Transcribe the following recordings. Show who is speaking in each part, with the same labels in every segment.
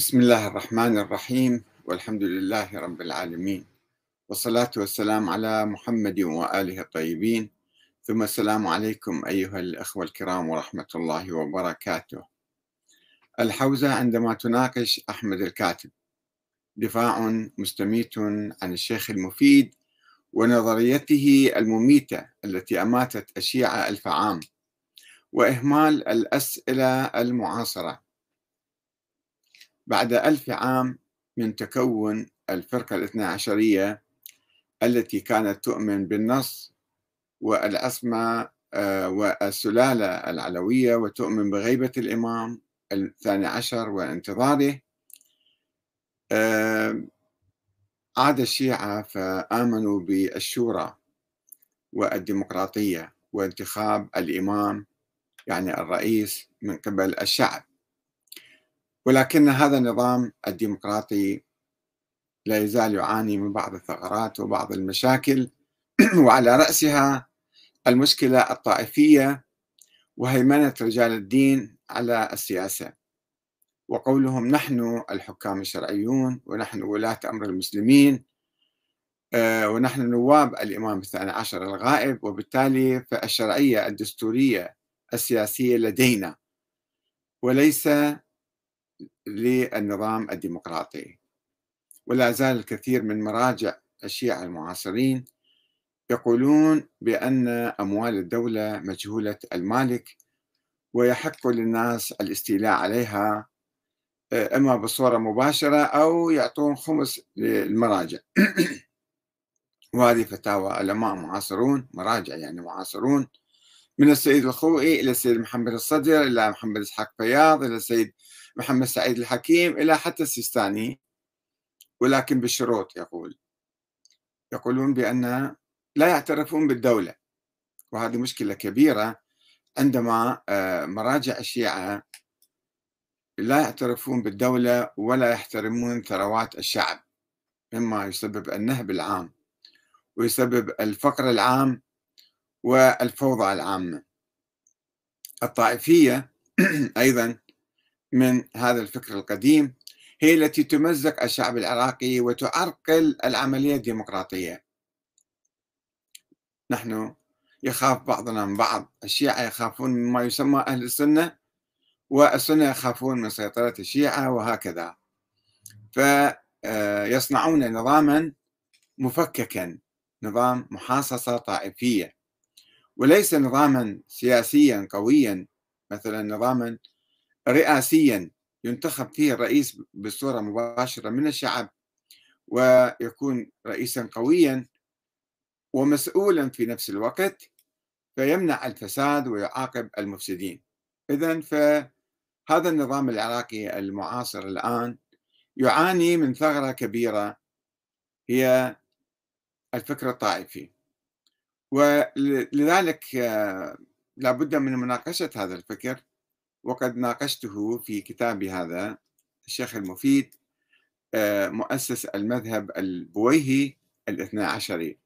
Speaker 1: بسم الله الرحمن الرحيم والحمد لله رب العالمين والصلاة والسلام على محمد وآله الطيبين ثم السلام عليكم أيها الأخوة الكرام ورحمة الله وبركاته. الحوزة عندما تناقش أحمد الكاتب دفاع مستميت عن الشيخ المفيد ونظريته المميتة التي أماتت الشيعة ألف عام وإهمال الأسئلة المعاصرة. بعد ألف عام من تكون الفرقة الاثنى عشرية التي كانت تؤمن بالنص والعصمة آه، والسلالة العلوية وتؤمن بغيبة الإمام الثاني عشر وانتظاره. آه، عاد الشيعة فآمنوا بالشورى والديمقراطية وانتخاب الإمام يعني الرئيس من قبل الشعب. ولكن هذا النظام الديمقراطي لا يزال يعاني من بعض الثغرات وبعض المشاكل. وعلى رأسها المشكلة الطائفية وهيمنة رجال الدين على السياسة. وقولهم نحن الحكام الشرعيون ونحن ولاة أمر المسلمين آه، ونحن نواب الإمام الثاني عشر الغائب وبالتالي فالشرعية الدستورية السياسية لدينا. وليس للنظام الديمقراطي. ولا زال الكثير من مراجع الشيعة المعاصرين يقولون بأن أموال الدولة مجهولة المالك ويحق للناس الاستيلاء عليها آه، إما بصورة مباشرة أو يعطون خمس للمراجع. وهذه فتاوى علماء معاصرون مراجع يعني معاصرون من السيد الخوئي إلى السيد محمد الصدر إلى محمد إسحاق فياض إلى السيد محمد سعيد الحكيم إلى حتى السيستاني ولكن بشروط يقول. يقولون بأن لا يعترفون بالدولة وهذه مشكلة كبيرة عندما آه، مراجع الشيعة لا يعترفون بالدولة ولا يحترمون ثروات الشعب مما يسبب النهب العام ويسبب الفقر العام والفوضى العامة. الطائفية أيضا من هذا الفكر القديم هي التي تمزق الشعب العراقي وتعرقل العملية الديمقراطية. نحن يخاف بعضنا من بعض الشيعة يخافون مما يسمى أهل السنة والسنة يخافون من سيطرة الشيعة وهكذا. فيصنعون نظاما مفككا نظام محاصصة طائفية. وليس نظاما سياسيا قويا مثلا نظاما رئاسيا ينتخب فيه الرئيس بصورة مباشرة من الشعب ويكون رئيسا قويا ومسؤولا في نفس الوقت فيمنع الفساد ويعاقب المفسدين. إذا فهذا النظام العراقي المعاصر الآن يعاني من ثغرة كبيرة هي الفكر الطائفي. ولذلك آه، لابد من مناقشة هذا الفكر وقد ناقشته في كتابي هذا الشيخ المفيد آه، مؤسس المذهب البويهي الاثنى عشري.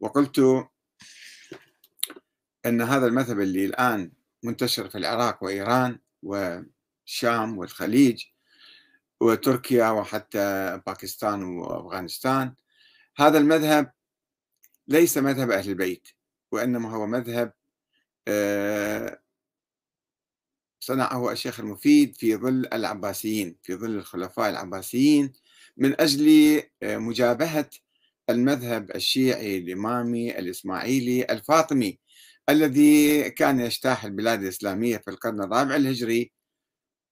Speaker 1: وقلت أن هذا المذهب اللي الآن منتشر في العراق وإيران والشام والخليج وتركيا وحتى باكستان وأفغانستان هذا المذهب ليس مذهب أهل البيت وإنما هو مذهب آه، صنعه الشيخ المفيد في ظل العباسيين في ظل الخلفاء العباسيين من أجل آه، مجابهة المذهب الشيعي الإمامي الإسماعيلي الفاطمي الذي كان يجتاح البلاد الإسلامية في القرن الرابع الهجري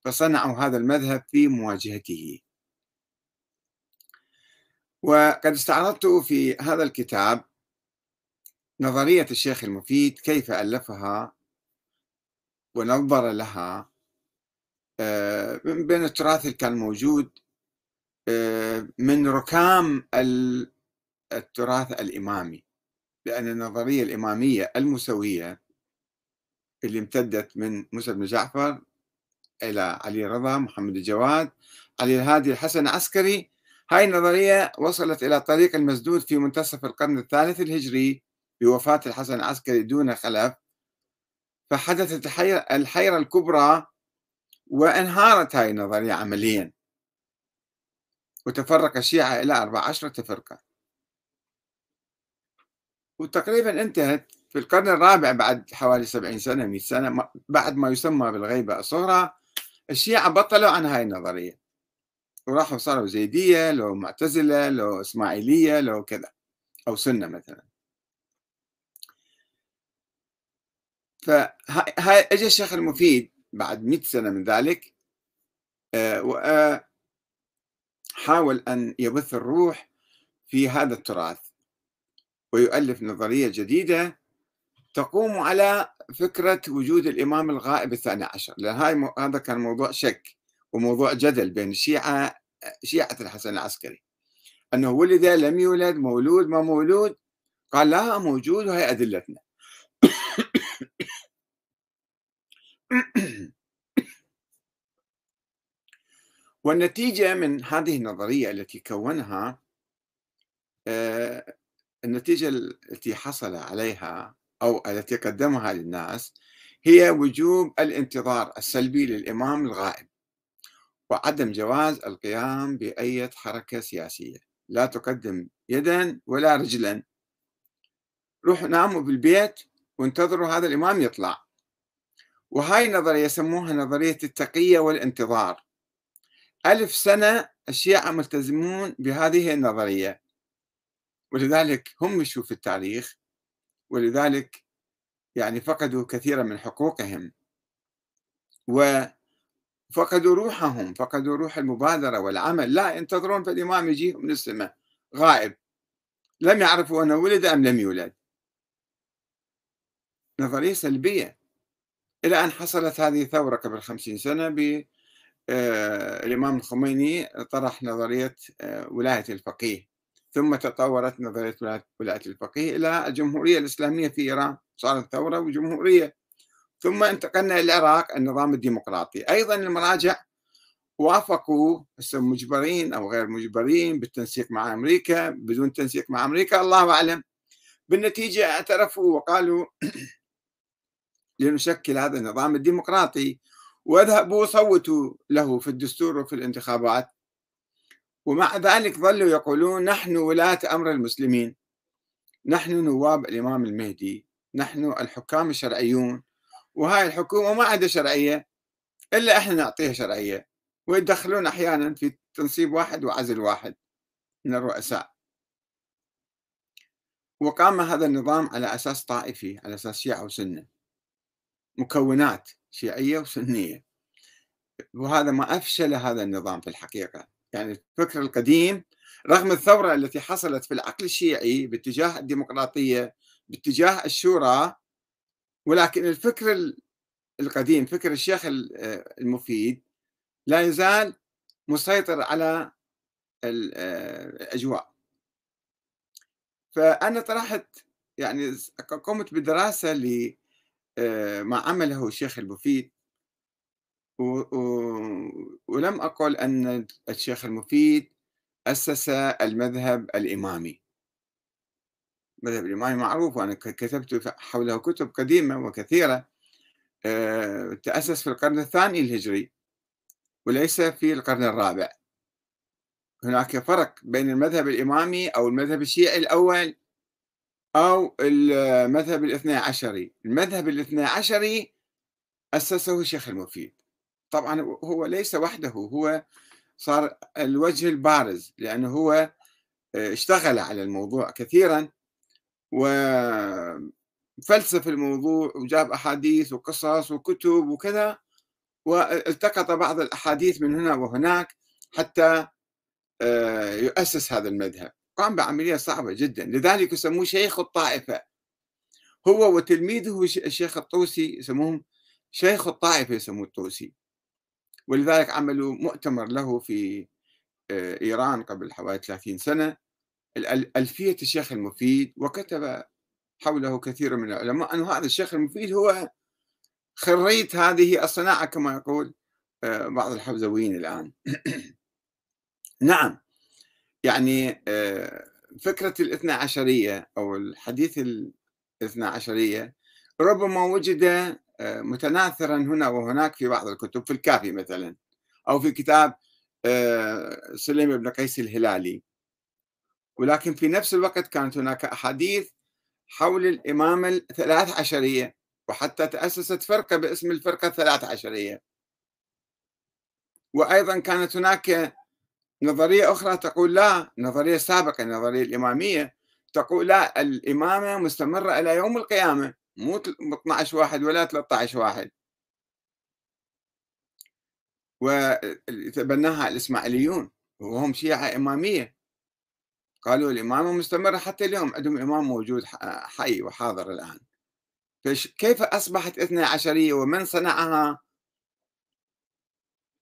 Speaker 1: فصنعوا هذا المذهب في مواجهته. وقد استعرضت في هذا الكتاب نظرية الشيخ المفيد كيف ألفها ونظر لها آه، من بين التراث اللي كان موجود آه، من ركام التراث الإمامي. لأن النظرية الإمامية المسوية اللي امتدت من موسى بن جعفر إلى علي رضا محمد الجواد علي الهادي الحسن العسكري هاي النظرية وصلت إلى طريق المسدود في منتصف القرن الثالث الهجري بوفاة الحسن العسكري دون خلف فحدثت الحيرة الكبرى وانهارت هاي النظرية عمليا. وتفرق الشيعة إلى أربع عشرة فرقة وتقريبا انتهت في القرن الرابع بعد حوالي سبعين سنة مئة سنة بعد ما يسمى بالغيبة الصغرى الشيعة بطلوا عن هاي النظرية. وراحوا صاروا زيدية لو معتزلة لو إسماعيلية لو كذا أو سنة مثلا. فهاي اجى الشيخ المفيد بعد 100 سنة من ذلك آه، وحاول أن يبث الروح في هذا التراث ويؤلف نظرية جديدة تقوم على فكرة وجود الإمام الغائب الثاني عشر لأن هاي هذا كان موضوع شك وموضوع جدل بين الشيعة شيعة الحسن العسكري. أنه ولد لم يولد مولود ما مولود قال لا موجود وهي أدلتنا. والنتيجة من هذه النظرية التي كونها آه، النتيجة التي حصل عليها أو التي قدمها للناس هي وجوب الانتظار السلبي للإمام الغائب وعدم جواز القيام بأي حركة سياسية. لا تقدم يدا ولا رجلا. روحوا ناموا بالبيت وانتظروا هذا الإمام يطلع. وهاي النظرية يسموها نظرية التقية والانتظار. ألف سنة الشيعة ملتزمون بهذه النظرية. ولذلك هم مشوا في التاريخ ولذلك يعني فقدوا كثيرا من حقوقهم. وفقدوا روحهم فقدوا روح المبادرة والعمل. لا ينتظرون فالإمام يجي من السماء. غائب. لم يعرفوا أنه ولد أم لم يولد. نظرية سلبية. إلى أن حصلت هذه الثورة قبل خمسين سنة ب آه، الإمام الخميني طرح نظرية آه، ولاية الفقيه. ثم تطورت نظرية ولاية الفقيه إلى الجمهورية الإسلامية في إيران. صارت ثورة وجمهورية. ثم انتقلنا إلى العراق النظام الديمقراطي. أيضا المراجع وافقوا مجبرين أو غير مجبرين بالتنسيق مع أمريكا بدون تنسيق مع أمريكا الله أعلم. بالنتيجة اعترفوا وقالوا لنشكل هذا النظام الديمقراطي وأذهبوا صوتوا له في الدستور وفي الانتخابات. ومع ذلك ظلوا يقولون نحن ولاة أمر المسلمين. نحن نواب الإمام المهدي نحن الحكام الشرعيون وهاي الحكومة ما عندها شرعية إلا إحنا نعطيها شرعية. ويدخلون أحيانا في تنصيب واحد وعزل واحد من الرؤساء. وقام هذا النظام على أساس طائفي على أساس شيعة وسنة. مكونات شيعية وسنية. وهذا ما أفشل هذا النظام في الحقيقة. يعني الفكر القديم رغم الثورة التي حصلت في العقل الشيعي باتجاه الديمقراطية باتجاه الشورى ولكن الفكر القديم فكر الشيخ المفيد لا يزال مسيطر على الأجواء. فأنا طرحت يعني قمت بدراسة ما عمله الشيخ المفيد. ولم أقل أن الشيخ المفيد أسس المذهب الإمامي. المذهب الإمامي معروف وأنا كتبت حوله كتب قديمة وكثيرة. آه، تأسس في القرن الثاني الهجري وليس في القرن الرابع. هناك فرق بين المذهب الإمامي أو المذهب الشيعي الأول أو المذهب الاثنى عشري. المذهب الاثنى عشري أسسه الشيخ المفيد. طبعا هو ليس وحده هو صار الوجه البارز لأنه هو آه، اشتغل على الموضوع كثيرا وفلسف الموضوع وجاب أحاديث وقصص وكتب وكذا والتقط بعض الأحاديث من هنا وهناك حتى آه، يؤسس هذا المذهب. قام بعملية صعبة جدا لذلك يسموه شيخ الطائفة. هو وتلميذه الشيخ الطوسي يسموهم شيخ الطائفة يسموه الطوسي. ولذلك عملوا مؤتمر له في آه، إيران قبل حوالي 30 سنة. ألفية الشيخ المفيد وكتب حوله كثير من العلماء أن هذا الشيخ المفيد هو خريت هذه الصناعة كما يقول آه، بعض الحوزويين الآن. نعم. يعني فكرة الاثنى عشرية أو الحديث الاثنى عشرية ربما وجد متناثرا هنا وهناك في بعض الكتب في الكافي مثلا أو في كتاب سليم بن قيس الهلالي. ولكن في نفس الوقت كانت هناك أحاديث حول الإمامة الثلاث عشرية وحتى تأسست فرقة باسم الفرقة الثلاث عشرية وأيضا كانت هناك نظرية أخرى تقول لا نظرية سابقة النظرية الإمامية تقول لا الإمامة مستمرة إلى يوم القيامة مو 12 واحد ولا 13 واحد. وتبناها الإسماعيليون وهم شيعة إمامية. قالوا الإمامة مستمرة حتى اليوم عندهم إمام موجود حي وحاضر الآن. كيف أصبحت اثنى عشرية؟ ومن صنعها؟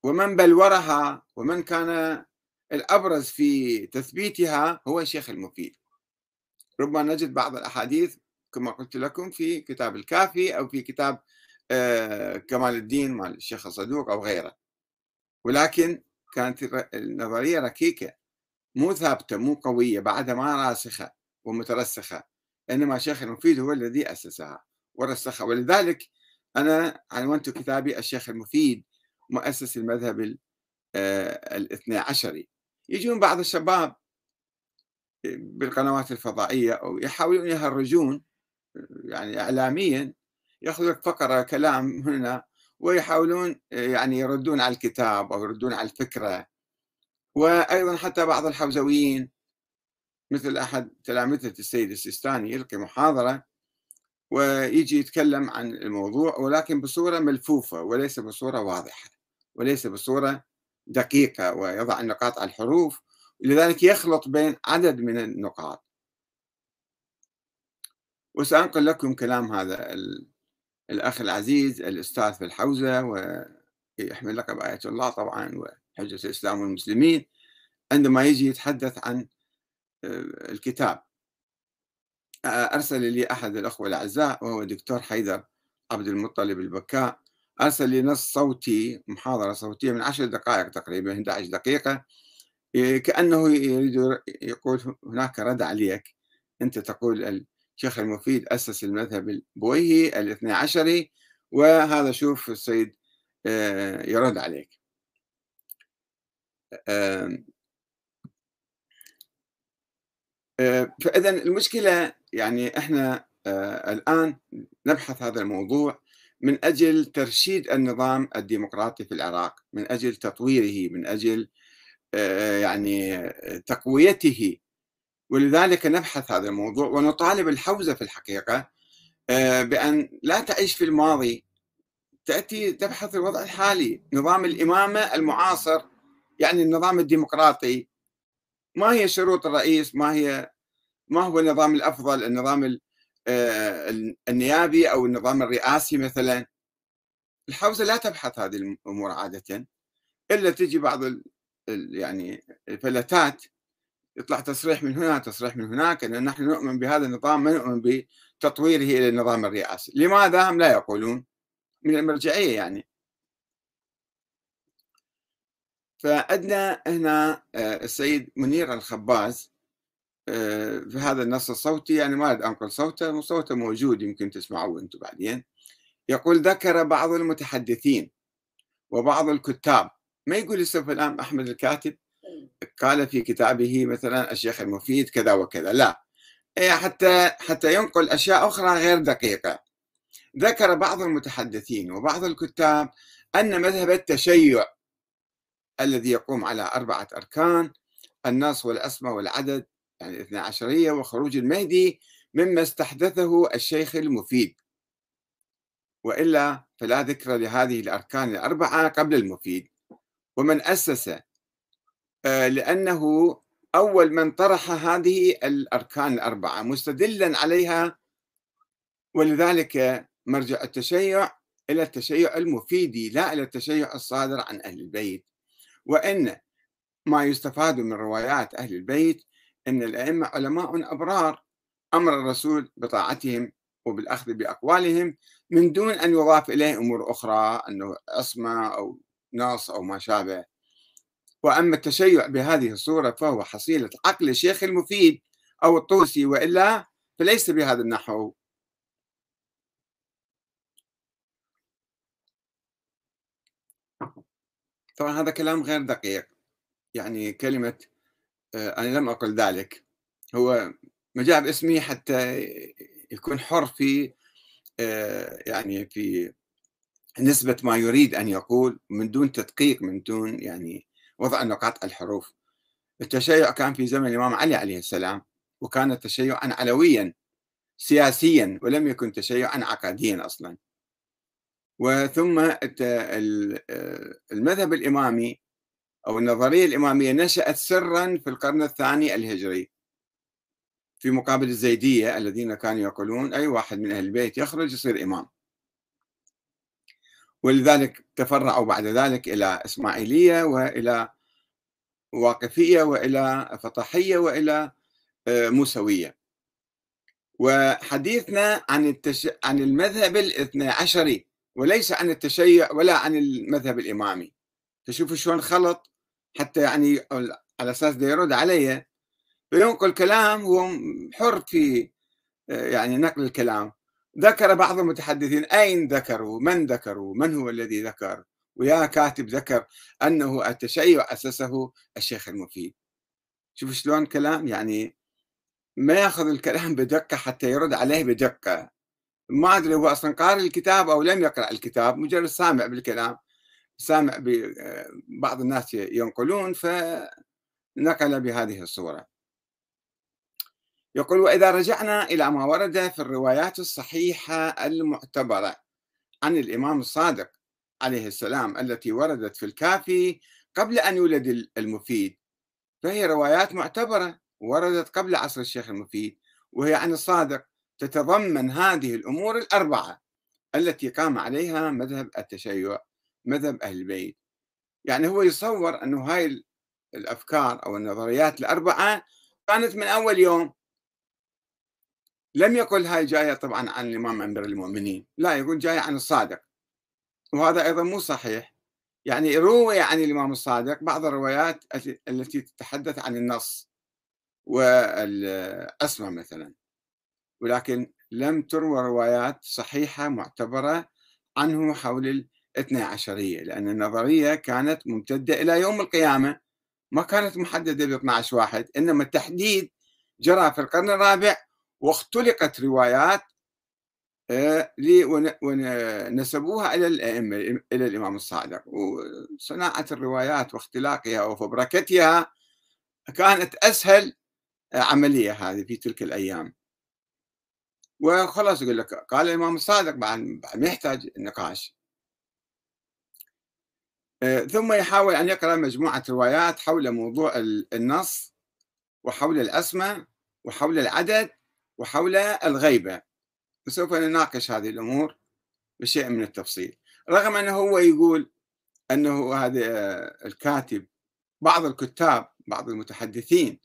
Speaker 1: ومن بلورها؟ ومن كان الأبرز في تثبيتها هو الشيخ المفيد. ربما نجد بعض الأحاديث كما قلت لكم في كتاب الكافي أو في كتاب آه، كمال الدين مال الشيخ الصدوق أو غيره. ولكن كانت النظرية ركيكة مو ثابتة مو قوية بعدها ما راسخة ومترسخة إنما الشيخ المفيد هو الذي أسسها ورسخها. ولذلك أنا عنونت كتابي الشيخ المفيد مؤسس المذهب آه، الاثنى عشري. يجون بعض الشباب بالقنوات الفضائية أو يحاولون يهرجون يعني إعلاميا يأخذ لك فقرة كلام هنا ويحاولون يعني يردون على الكتاب أو يردون على الفكرة. وأيضا حتى بعض الحوزويين مثل أحد تلامذة السيد السيستاني يلقي محاضرة ويجي يتكلم عن الموضوع ولكن بصورة ملفوفة وليس بصورة واضحة وليس بصورة دقيقة ويضع النقاط على الحروف لذلك يخلط بين عدد من النقاط. وسأنقل لكم كلام هذا الأخ العزيز الأستاذ في الحوزة ويحمل لقب آية الله طبعا وحجة الإسلام والمسلمين عندما يجي يتحدث عن آه، الكتاب. أرسل لي أحد الأخوة الأعزاء وهو الدكتور حيدر عبد المطلب البكاء أرسل لي نص صوتي محاضرة صوتية من عشر دقائق تقريبا 11 دقيقة. إيه، كأنه يريد يقول هناك رد عليك. أنت تقول الشيخ المفيد أسس المذهب البويهي الاثني عشري وهذا شوف السيد آه، يرد عليك. آه، فإذا المشكلة يعني إحنا آه، الآن نبحث هذا الموضوع من أجل ترشيد النظام الديمقراطي في العراق من أجل تطويره من أجل يعني تقويته. ولذلك نبحث هذا الموضوع ونطالب الحوزة في الحقيقة آه، بأن لا تعيش في الماضي. تأتي تبحث الوضع الحالي. نظام الإمامة المعاصر يعني النظام الديمقراطي ما هي شروط الرئيس؟ ما هي ما هو النظام الأفضل؟ النظام آه، النيابي أو النظام الرئاسي مثلا. الحوزة لا تبحث هذه الأمور عادة إلا تجي بعض يعني الفلتات يطلع تصريح من هنا تصريح من هناك أن نحن نؤمن بهذا النظام ما نؤمن بتطويره إلى النظام الرئاسي. لماذا هم لا يقولون؟ من المرجعية يعني. فعندنا هنا آه، السيد منير الخباز آه، في هذا النص الصوتي يعني ما أريد أنقل صوته صوته موجود يمكن تسمعوه أنتم بعدين. يقول ذكر بعض المتحدثين وبعض الكتاب. ما يقول يوسف الآن أحمد الكاتب؟ قال في كتابه مثلا الشيخ المفيد كذا وكذا. لا. إيه، حتى حتى ينقل أشياء أخرى غير دقيقة. ذكر بعض المتحدثين وبعض الكتاب أن مذهب التشيع الذي يقوم على أربعة أركان النص والأسماء والعدد يعني الاثنى عشرية وخروج المهدي مما استحدثه الشيخ المفيد. وإلا فلا ذكر لهذه الأركان الأربعة قبل المفيد. ومن أسس آه، لأنه أول من طرح هذه الأركان الأربعة مستدلا عليها ولذلك مرجع التشيع إلى التشيع المفيد لا إلى التشيع الصادر عن أهل البيت. وإن ما يستفاد من روايات أهل البيت أن الأئمة علماء أبرار أمر الرسول بطاعتهم وبالأخذ بأقوالهم من دون أن يضاف إليه أمور أخرى أنه عصمة أو نص أو ما شابه. وأما التشيع بهذه الصورة فهو حصيلة عقل الشيخ المفيد أو الطوسي وإلا فليس بهذا النحو. طبعا هذا كلام غير دقيق. يعني كلمة أنا لم أقل ذلك. هو مجاب اسمي حتى يكون حر في آه، يعني في نسبة ما يريد أن يقول من دون تدقيق من دون يعني وضع النقاط الحروف. التشيع كان في زمن الإمام علي عليه السلام وكان تشيعا علويا سياسيا ولم يكن تشيعا عقديا أصلا. وثم المذهب الإمامي أو النظرية الإمامية نشأت سرا في القرن الثاني الهجري. في مقابل الزيدية الذين كانوا يقولون أي واحد من أهل البيت يخرج يصير إمام. ولذلك تفرعوا بعد ذلك إلى إسماعيلية وإلى واقفية وإلى فطحية وإلى آه، موسوية. وحديثنا عن التش... عن المذهب الاثنى عشري وليس عن التشيع ولا عن المذهب الإمامي. فشوفوا شلون خلط حتى يعني على أساس يرد علي. فينقل كلام هو حر في آه، يعني نقل الكلام. ذكر بعض المتحدثين أين ذكروا؟ من ذكروا؟ من هو الذي ذكر؟ ويا كاتب ذكر أنه التشيع أسسه الشيخ المفيد. شوف شلون كلام يعني ما يأخذ الكلام بدقة حتى يرد عليه بدقة. ما أدري هو أصلا قارئ الكتاب أو لم يقرأ الكتاب مجرد سامع بالكلام. سامع بعض الناس ينقلون فنقل بهذه الصورة. يقول وإذا رجعنا إلى ما ورد في الروايات الصحيحة المعتبرة عن الإمام الصادق عليه السلام التي وردت في الكافي قبل أن يولد المفيد فهي روايات معتبرة وردت قبل عصر الشيخ المفيد وهي عن الصادق تتضمن هذه الأمور الأربعة التي قام عليها مذهب التشيع مذهب أهل البيت. يعني هو يصور أنه هاي الأفكار أو النظريات الأربعة كانت من أول يوم. لم يقل هاي جاية طبعا عن الإمام أمير المؤمنين. لا يقول جاية عن الصادق. وهذا أيضا مو صحيح. يعني روي عن الإمام الصادق بعض الروايات التي تتحدث عن النص والأسمى مثلا. ولكن لم تروى روايات صحيحة معتبرة عنه حول الاثنى عشرية لأن النظرية كانت ممتدة إلى يوم القيامة. ما كانت محددة ب 12 واحد إنما التحديد جرى في القرن الرابع واختلقت روايات آه، ونسبوها إلى الأئمة إلى الإمام الصادق. وصناعة الروايات واختلاقها وفبركتها كانت أسهل عملية هذه في تلك الأيام. وخلاص يقول لك قال الإمام الصادق بعد ما يحتاج نقاش ثم يحاول أن يقرأ مجموعة روايات حول موضوع النص وحول الأسماء وحول العدد وحول الغيبة. وسوف نناقش هذه الأمور بشيء من التفصيل. رغم أنه هو يقول أنه هذا آه، الكاتب بعض الكتاب بعض المتحدثين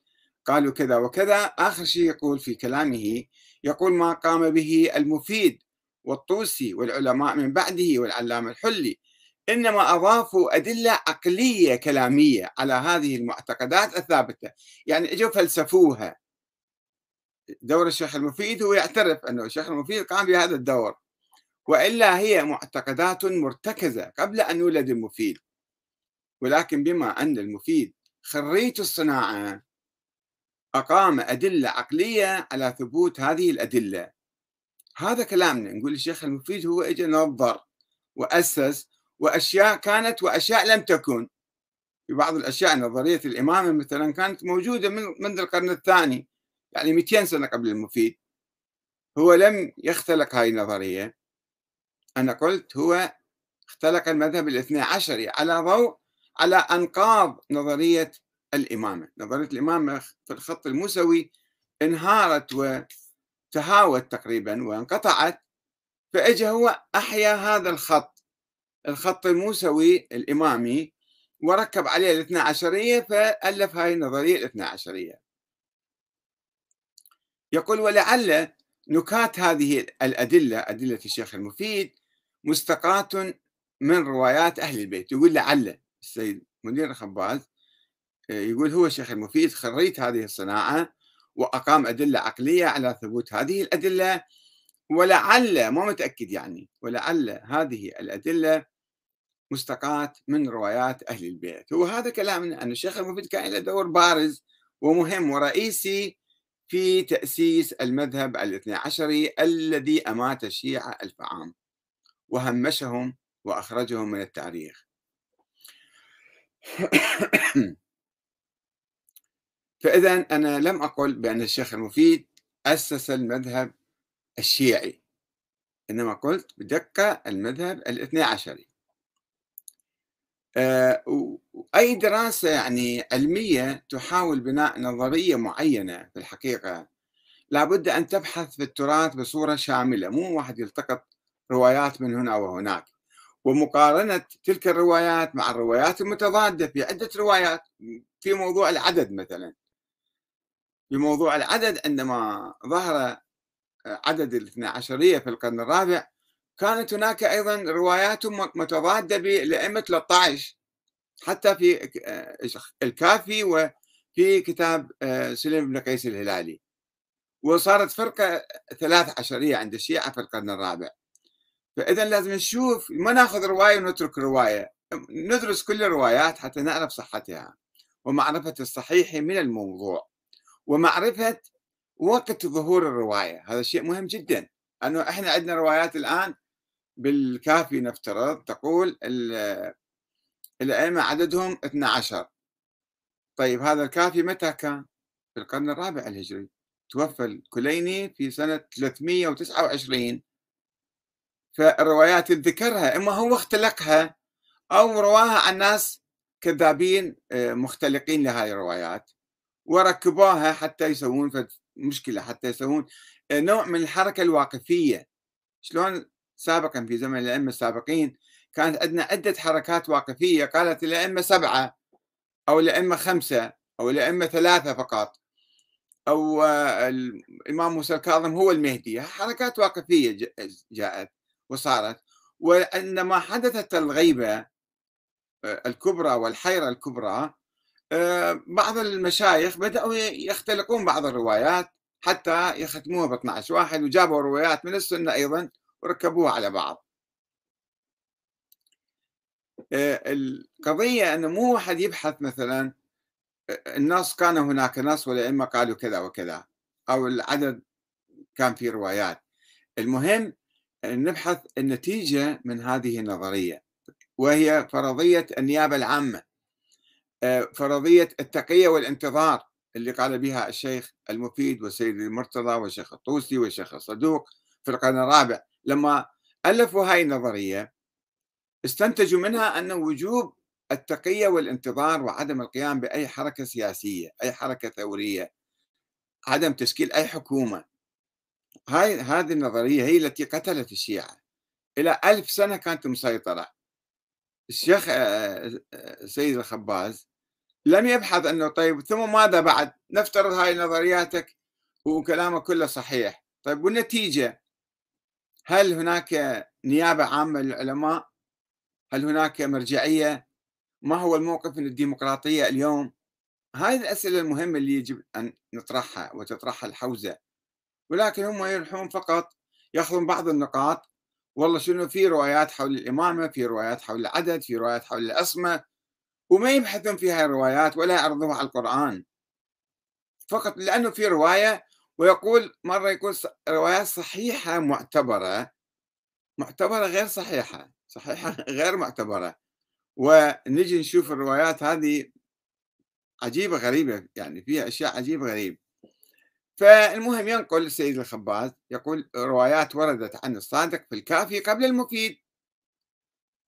Speaker 1: قالوا كذا وكذا آخر شيء يقول في كلامه يقول ما قام به المفيد والطوسي والعلماء من بعده والعلامة الحلي إنما أضافوا أدلة عقلية كلامية على هذه المعتقدات الثابتة. يعني إجوا فلسفوها. دور الشيخ المفيد هو يعترف أنه الشيخ المفيد قام بهذا الدور. وإلا هي معتقدات مرتكزة قبل أن يولد المفيد. ولكن بما أن المفيد خريج الصناعة أقام أدلة عقلية على ثبوت هذه الأدلة. هذا كلامنا. نقول الشيخ المفيد هو اجى نظر وأسس وأشياء كانت وأشياء لم تكن. في بعض الأشياء نظرية الإمامة مثلا كانت موجودة من منذ القرن الثاني يعني 200 سنة قبل المفيد. هو لم يختلق هاي النظرية. أنا قلت هو اختلق المذهب الاثني عشري على ضوء على أنقاض نظرية الإمامة. نظرية الإمامة في الخط الموسوي انهارت وتهاوت تقريبا وانقطعت فإجا هو أحيا هذا الخط. الخط الموسوي الإمامي وركب عليه الاثنى عشرية فألف هاي النظرية الاثنى عشرية. يقول ولعل نكات هذه الأدلة أدلة الشيخ المفيد مستقاة من روايات أهل البيت. يقول لعل السيد منير الخباز يقول هو الشيخ المفيد خريت هذه الصناعة وأقام أدلة عقلية على ثبوت هذه الأدلة. ولعل ما متأكد يعني ولعل هذه الأدلة مستقاة من روايات أهل البيت. وهذا كلام أن الشيخ المفيد كان له دور بارز ومهم ورئيسي في تأسيس المذهب الاثني عشري الذي أمات الشيعة ألف عام وهمشهم وأخرجهم من التاريخ. فإذا أنا لم أقل بأن الشيخ المفيد أسس المذهب الشيعي إنما قلت بدقة المذهب الاثني عشري. أي دراسة يعني علمية تحاول بناء نظرية معينة في الحقيقة لابد أن تبحث في التراث بصورة شاملة مو واحد يلتقط روايات من هنا وهناك. ومقارنة تلك الروايات مع الروايات المتضادة في عدة روايات في موضوع العدد مثلا. في موضوع العدد عندما ظهر عدد الاثنى عشرية في القرن الرابع كانت هناك أيضا روايات متضادة لأئمة 13 حتى في الكافي وفي كتاب آه، سليم بن قيس الهلالي. وصارت فرقة ثلاث عشرية عند الشيعة في القرن الرابع. فإذا لازم نشوف ما ناخذ رواية ونترك رواية ندرس كل الروايات حتى نعرف صحتها. ومعرفة الصحيح من الموضوع. ومعرفة وقت ظهور الرواية. هذا شيء مهم جدا. أنه إحنا عندنا روايات الآن بالكافي نفترض تقول الأئمة عددهم 12 طيب هذا الكافي متى كان؟ في القرن الرابع الهجري. توفى الكليني في سنة 329 فالروايات ذكرها إما هو اختلقها أو رواها عن ناس كذابين آه، مختلقين لهذه الروايات. وركبوها حتى يسوون مشكلة حتى يسوون آه، نوع من الحركة الواقفية. شلون سابقا في زمن الأئمة السابقين كانت عندنا عدة حركات واقفية قالت الأئمة سبعة أو الأئمة خمسة أو الأئمة ثلاثة فقط أو آه، الإمام موسى الكاظم هو المهدي. حركات واقفية جاءت وصارت. وعندما حدثت الغيبة آه، الكبرى والحيرة الكبرى آه، بعض المشايخ بدأوا يختلقون بعض الروايات حتى يختموها ب 12 واحد وجابوا روايات من السنة أيضا وركبوها على بعض. القضية أنه مو واحد يبحث مثلا النص كان هناك نص والأئمة قالوا كذا وكذا أو العدد كان في روايات. المهم نبحث النتيجة من هذه النظرية وهي فرضية النيابة العامة. فرضية التقية والانتظار اللي قال بها الشيخ المفيد والسيد المرتضى والشيخ الطوسي والشيخ الصدوق في القرن الرابع. لما ألفوا هاي النظرية استنتجوا منها أن وجوب التقية والانتظار وعدم القيام بأي حركة سياسية أي حركة ثورية عدم تشكيل أي حكومة. هاي هذه النظرية هي التي قتلت الشيعة. إلى ألف سنة كانت مسيطرة. الشيخ آه، آه، سيد الخباز لم يبحث أنه طيب ثم ماذا بعد؟ نفترض هاي نظرياتك وكلامك كله صحيح. طيب والنتيجة؟ هل هناك نيابة عامة للعلماء؟ هل هناك مرجعية؟ ما هو الموقف من الديمقراطية اليوم؟ هذه الأسئلة المهمة اللي يجب أن نطرحها وتطرحها الحوزة. ولكن هم يروحون فقط يأخذون بعض النقاط. والله شنو في روايات حول الإمامة في روايات حول العدد في روايات حول الأسمة وما يبحثون في هاي الروايات ولا يعرضوها على القرآن. فقط لأنه في رواية ويقول مرة يقول روايات صحيحة معتبرة معتبرة غير صحيحة صحيحة غير معتبرة. ونجي نشوف الروايات هذه عجيبة غريبة يعني فيها أشياء عجيبة غريبة. فالمهم ينقل السيد الخباز يقول روايات وردت عن الصادق في الكافي قبل المفيد.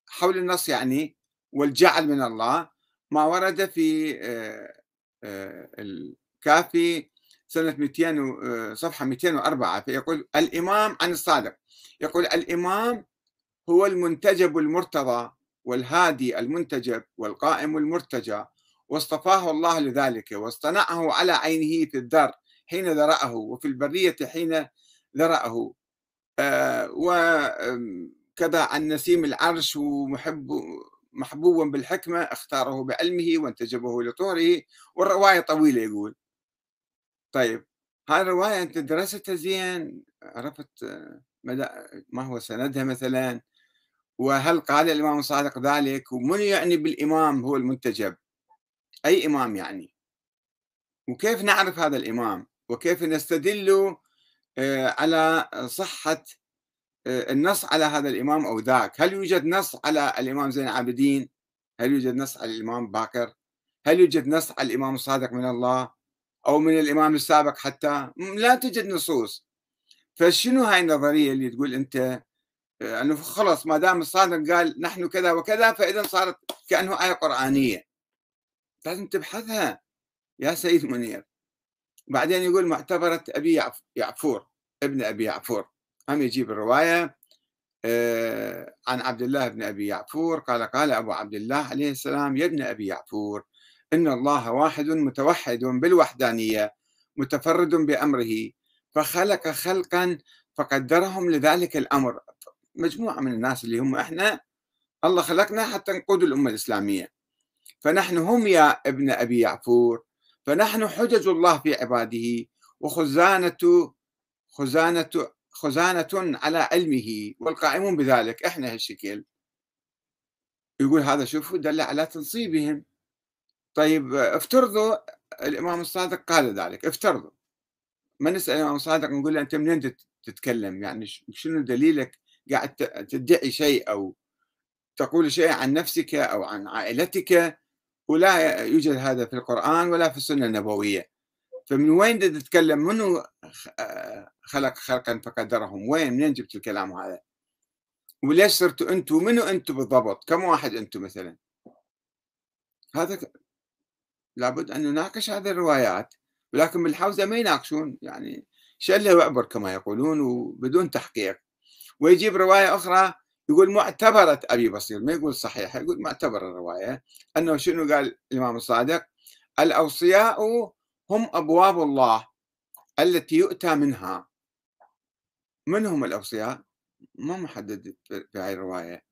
Speaker 1: حول النص يعني والجعل من الله ما ورد في آه، آه، الكافي سنة 200 آه، صفحة 204 فيقول الإمام عن الصادق. يقول الإمام هو المنتجب المرتضى والهادي المنتجب والقائم المرتجى واصطفاه الله لذلك واصطنعه على عينه في الدار حين ذرأه وفي البرية حين ذرأه. آه، وكذا عن نسيم العرش ومحب محبوبا بالحكمة اختاره بعلمه وانتجبه لطوره والرواية طويلة يقول. طيب هاي الرواية أنت درستها زين عرفت مدى ما هو سندها مثلا وهل قال الإمام الصادق ذلك؟ ومن يعني بالإمام هو المنتجب؟ أي إمام يعني؟ وكيف نعرف هذا الإمام؟ وكيف نستدل آه، على صحة آه، النص على هذا الإمام أو ذاك؟ هل يوجد نص على الإمام زين العابدين؟ هل يوجد نص على الإمام باكر؟ هل يوجد نص على الإمام الصادق من الله؟ أو من الإمام السابق حتى لا توجد نصوص. فشنو هاي النظرية اللي تقول أنت؟ آه، أنه خلص ما دام الصادق قال نحن كذا وكذا فإذا صارت كأنه آية قرآنية. لازم تبحثها يا سيد منير. بعدين يقول معتبرة أبي يعفور ابن أبي يعفور. هم يجيب الرواية آه، عن عبد الله بن أبي يعفور قال قال أبو عبد الله عليه السلام يا ابن أبي يعفور. إن الله واحد متوحد بالوحدانية متفرد بأمره. فخلق خلقا فقدرهم لذلك الأمر. مجموعة من الناس اللي هم إحنا الله خلقنا حتى نقود الأمة الإسلامية. فنحن هم يا ابن أبي يعفور. فنحن حجج الله في عباده وخزانة خزانة خزانة على علمه والقائمون بذلك. إحنا هالشكل. يقول هذا شوفوا دل على تنصيبهم. طيب افترضوا الإمام الصادق قال ذلك افترضوا. ما نسأل الإمام الصادق نقول له أنت منين تتكلم؟ يعني شنو دليلك قاعد تدعي شيء أو تقول شيء عن نفسك أو عن عائلتك ولا يوجد هذا في القرآن ولا في السنة النبوية. فمن وين تتكلم؟ منو خلق خلقا فقدرهم؟ وين؟ منين جبت الكلام هذا؟ وليش صرتوا أنتم منو أنتم بالضبط؟ كم واحد أنتم مثلا؟ هذا لابد أن نناقش هذه الروايات ولكن بالحوزة ما يناقشون يعني شله وعبر كما يقولون وبدون تحقيق. ويجيب رواية أخرى يقول معتبرة أبي بصير ما يقول صحيحة يقول معتبر الرواية أنه شنو قال الإمام الصادق؟ الأوصياء هم أبواب الله التي يؤتى منها. من هم الأوصياء؟ ما محدد في هذه الرواية.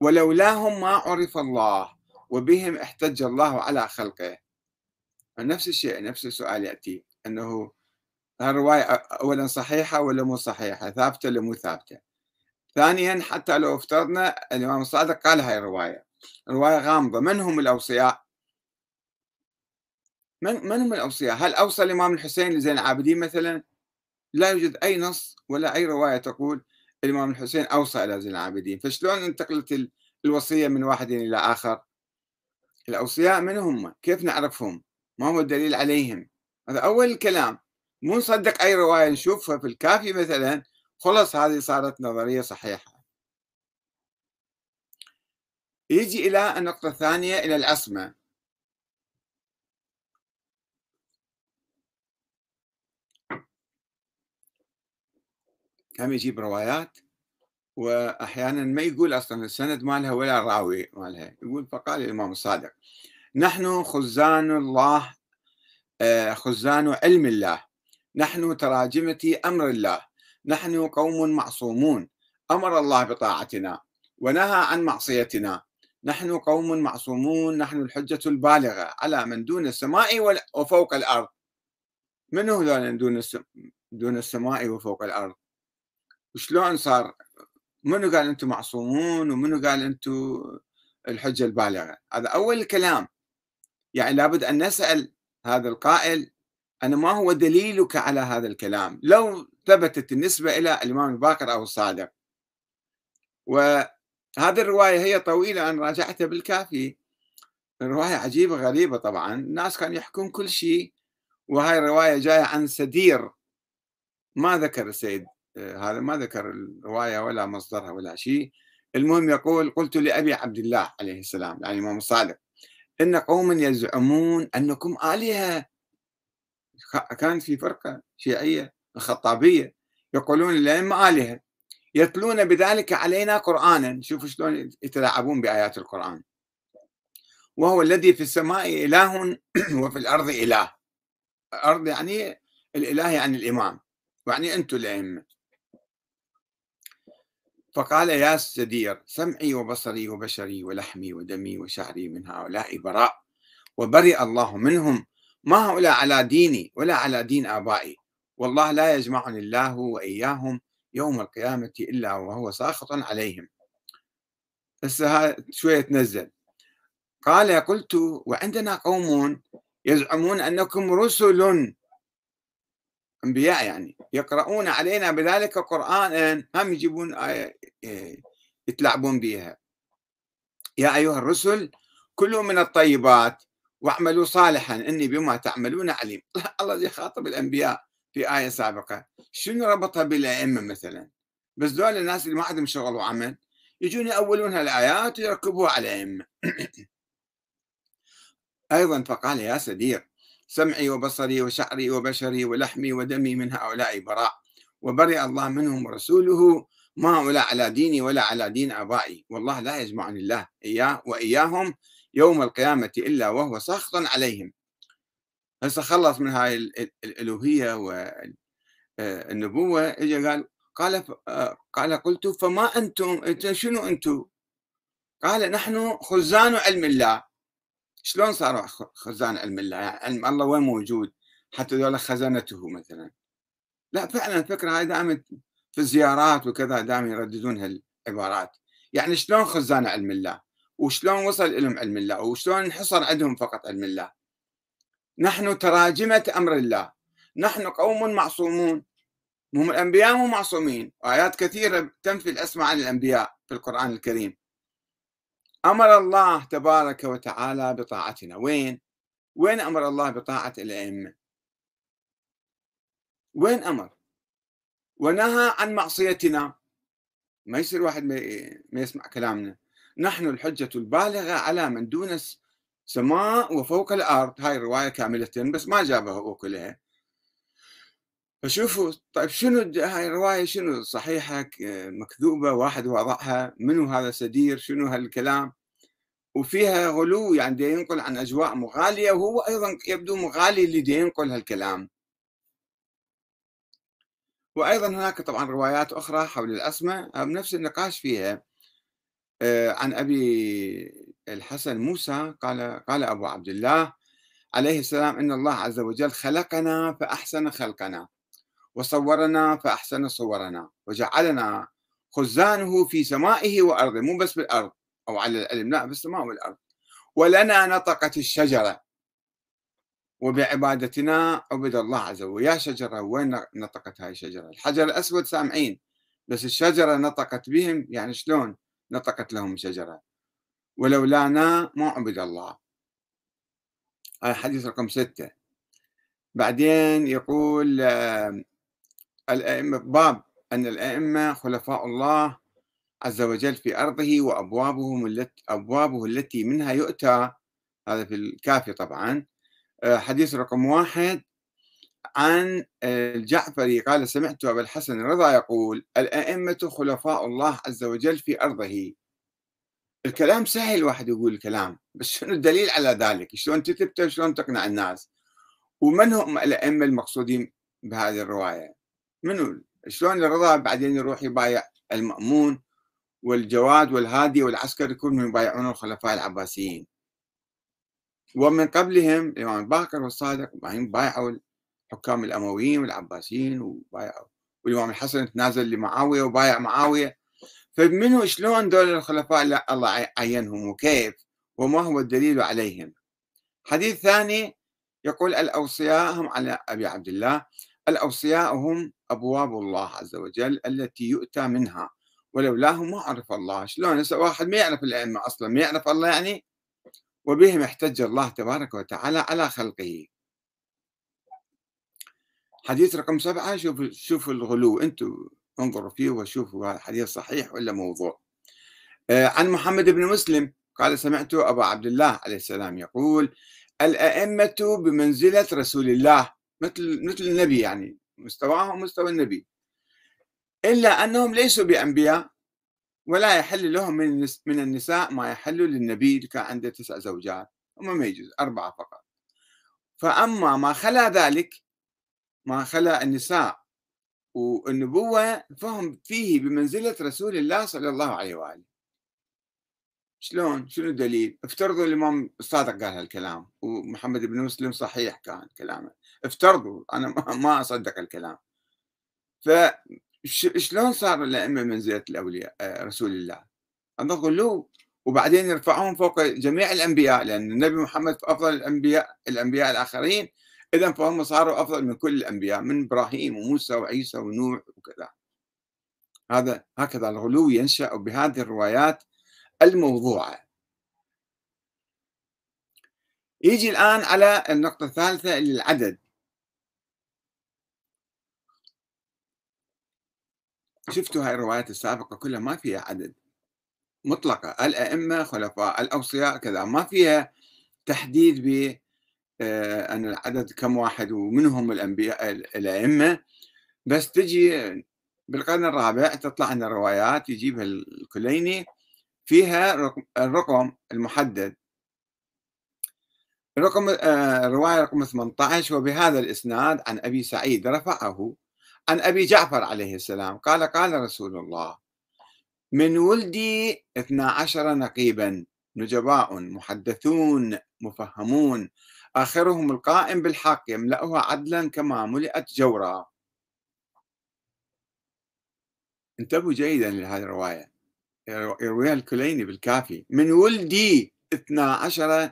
Speaker 1: ولولاهم ما عرف الله وبهم احتج الله على خلقه. نفس الشيء نفس السؤال يأتي أنه الرواية أولا صحيحة ولا مو صحيحة؟ ثابتة ولا مو ثابتة؟ ثانيا حتى لو افترضنا الإمام الصادق قال هاي الرواية. رواية غامضة. من هم الأوصياء؟ من, من هم الأوصياء؟ هل أوصى الإمام الحسين لزين العابدين مثلا؟ لا يوجد أي نص ولا أي رواية تقول الإمام الحسين أوصى إلى زين العابدين. فشلون انتقلت الوصية من واحد إلى آخر؟ الأوصياء من هم؟ كيف نعرفهم؟ ما هو الدليل عليهم. هذا أول الكلام مو نصدق أي رواية نشوفها في الكافي مثلا. خلص هذه صارت نظرية صحيحة. يجي إلى النقطة الثانية إلى العصمة. هم يجيب روايات واحيانا ما يقول أصلا السند مالها ولا الراوي مالها. يقول فقال الإمام الصادق. نحن خزان الله آه، خزان علم الله. نحن تراجمة أمر الله. نحن قوم معصومون. أمر الله بطاعتنا ونهى عن معصيتنا. نحن قوم معصومون. نحن الحجة البالغة. على من دون السماء وفوق الأرض. من هو دون دون السماء وفوق الأرض؟ وشلون صار؟ منو قال أنتم معصومون؟ ومنو قال أنتم الحجة البالغة؟ هذا أول الكلام يعني لابد أن نسأل هذا القائل أنا ما هو دليلك على هذا الكلام؟ لو ثبتت النسبة إلى الإمام الباقر أو الصادق. وهذه الرواية هي طويلة أنا راجعتها بالكافي. رواية عجيبة غريبة طبعا الناس كانوا يحكون كل شيء. وهاي الرواية جاية عن سدير. ما ذكر السيد آه، هذا ما ذكر الرواية ولا مصدرها ولا شيء. المهم يقول قلت لأبي عبد الله عليه السلام يعني الإمام الصادق. إن قوما يزعمون أنكم آلهة. كانت في فرقة شيعية الخطابية يقولون الأئمة آلهة. يتلون بذلك علينا قرآنا. شوفوا شلون يتلاعبون بآيات القرآن. وهو الذي في السماء إله وفي الأرض إله. الأرض يعني الإله يعني الإمام. يعني أنتم الأئمة. فقال يا سدير سمعي وبصري وبشري ولحمي ودمي وشعري من هؤلاء براء وبرئ الله منهم. ما هؤلاء على ديني ولا على دين آبائي. والله لا يجمعني الله وإياهم يوم القيامة إلا وهو ساخط عليهم. هسه شوية تنزل. قال قلت وعندنا قوم يزعمون أنكم رسل. أنبياء يعني يقرؤون علينا بذلك قرآنا هم يجيبون آية يتلعبون بها يا أيها الرسل كلوا من الطيبات واعملوا صالحا إني بما تعملون عليم. الله يخاطب الأنبياء في آية سابقة. شنو ربطها بالأئمة مثلا؟ بس دول الناس اللي ما عندهم شغل وعمل يجون يأولون هالآيات ويركبوها على الأئمة. أيضا فقال يا سدير سمعي وبصري وشعري وبشري ولحمي ودمي من هؤلاء براء. وبرئ الله منهم ورسوله ما هؤلاء على ديني ولا على دين آبائي. والله لا يجمعني الله إياه وإياهم يوم القيامة إلا وهو ساخط عليهم. هسه خلص من هاي الألوهية والنبوة اجى قال قال قال قلت فما أنتم شنو أنتم؟ قال نحن خزان علم الله. شلون صاروا خزان علم الله يعني علم الله وين موجود؟ حتى ذولا خزنته مثلا. لا فعلا الفكرة هاي دائما في الزيارات وكذا دائما يرددون هالعبارات. يعني شلون خزان علم الله؟ وشلون وصل لهم علم الله؟ وشلون انحصر عندهم فقط علم الله؟ نحن تراجمة أمر الله. نحن قوم معصومون. هم الأنبياء مو معصومين. آيات كثيرة تنفي الأسماء عن الأنبياء في القرآن الكريم. أمر الله تبارك وتعالى بطاعتنا وين؟ وين أمر الله بطاعة الأئمة؟ وين أمر؟ ونهى عن معصيتنا ما يصير واحد ما يسمع كلامنا نحن الحجة البالغة على من دون السماء وفوق الأرض هاي الرواية كاملة بس ما جابها هو كلها فشوفوا طيب شنو هاي الرواية شنو؟ صحيحة مكذوبة واحد وضعها منو هذا سدير؟ شنو هالكلام؟ وفيها غلو يعني دي ينقل عن أجواء مغالية وهو أيضا يبدو مغالي اللي دي ينقل هالكلام. وأيضا هناك طبعا روايات أخرى حول الأسماء. نفس النقاش فيها آه، عن أبي الحسن موسى قال قال أبو عبد الله عليه السلام إن الله عز وجل خلقنا فأحسن خلقنا. وصورنا فأحسن صورنا. وجعلنا خزانه في سمائه وأرضه مو بس بالأرض أو على العلم لا بالسماء والأرض. ولنا نطقت الشجرة. وبعبادتنا عبد الله عز وجل. يا شجرة وين نطقت هاي الشجرة؟ الحجر الأسود سامعين بس الشجرة نطقت بهم يعني شلون نطقت لهم شجرة؟ ولولانا ما عبد الله. هذا حديث رقم ستة. بعدين يقول الأئمة باب أن الأئمة خلفاء الله عز وجل في أرضه وأبوابهم التي أبوابه التي منها يؤتى هذا في الكافي طبعا آه، حديث رقم واحد عن الجعفري قال سمعت أبا الحسن الرضا يقول الأئمة خلفاء الله عز وجل في أرضه. الكلام سهل واحد يقول الكلام بس شنو الدليل على ذلك؟ شلون تثبته؟ شلون تقنع الناس؟ ومن هم الأئمة المقصودين بهذه الرواية؟ منو؟ شلون الرضا بعدين يروح يبايع المأمون والجواد والهادي والعسكر كلهم يبايعون الخلفاء العباسيين. ومن قبلهم الإمام الباقر والصادق بايعوا الحكام الأمويين والعباسيين وبايعوا. والإمام الحسن تنازل لمعاوية وبايع معاوية. فمنه شلون دول الخلفاء الله عينهم وكيف؟ وما هو الدليل عليهم؟ حديث ثاني يقول الأوصياء هم على أبي عبد الله الأوصياء هم أبواب الله عز وجل التي يؤتى منها. ولولاه ما عرف الله. شلون؟ هسه واحد ما يعرف الأئمة أصلا ما يعرف الله يعني؟ وبهم احتج الله تبارك وتعالى على خلقه. حديث رقم سبعة شوفوا شوفوا الغلو. أنتم انظروا فيه وشوفوا هذا حديث صحيح ولا موضوع. آه، عن محمد بن مسلم قال سمعت أبا عبد الله عليه السلام يقول الأئمة بمنزلة رسول الله مثل مثل النبي يعني مستواهم مستوى النبي. إلا أنهم ليسوا بأنبياء ولا يحل لهم من من النساء ما يحل للنبي كان عنده تسع زوجات هم ما يجوز أربعة فقط. فأما ما خلا ذلك ما خلا النساء والنبوة فهم فيه بمنزلة رسول الله صلى الله عليه وآله. شلون؟ شنو الدليل؟ افترضوا الإمام الصادق قال هالكلام ومحمد بن مسلم صحيح كان كلامه. افترضوا أنا ما أصدق الكلام. فشلون صار الأئمة منزلة الأولياء؟ آه، رسول الله. هذا غلو وبعدين يرفعون فوق جميع الأنبياء لأن النبي محمد أفضل الأنبياء الأنبياء الآخرين اذا فهم صاروا أفضل من كل الأنبياء من إبراهيم وموسى وعيسى ونوح وكذا. هذا هكذا الغلو ينشأ بهذه الروايات الموضوعه يجي الآن على النقطة الثالثة العدد. شفتوا هاي الروايات السابقة كلها ما فيها عدد. مطلقة. الأئمة خلفاء الأوصياء كذا. ما فيها تحديد ب آه، أن العدد كم واحد ومنهم الأنبياء الأئمة. بس تجي بالقرن الرابع تطلع لنا روايات يجيبها الكليني. فيها الرقم المحدد. رقم الرواية آه، رقم 18 وبهذا الإسناد عن أبي سعيد رفعه عن أبي جعفر عليه السلام. قال قال رسول الله من ولدي اثنا عشر نقيبا نجباء محدثون مفهمون آخرهم القائم بالحق يملأها عدلا كما ملئت جورا. انتبهوا جيدا لهذه الرواية. يرويها الكليني بالكافي. من ولدي اثنا عشر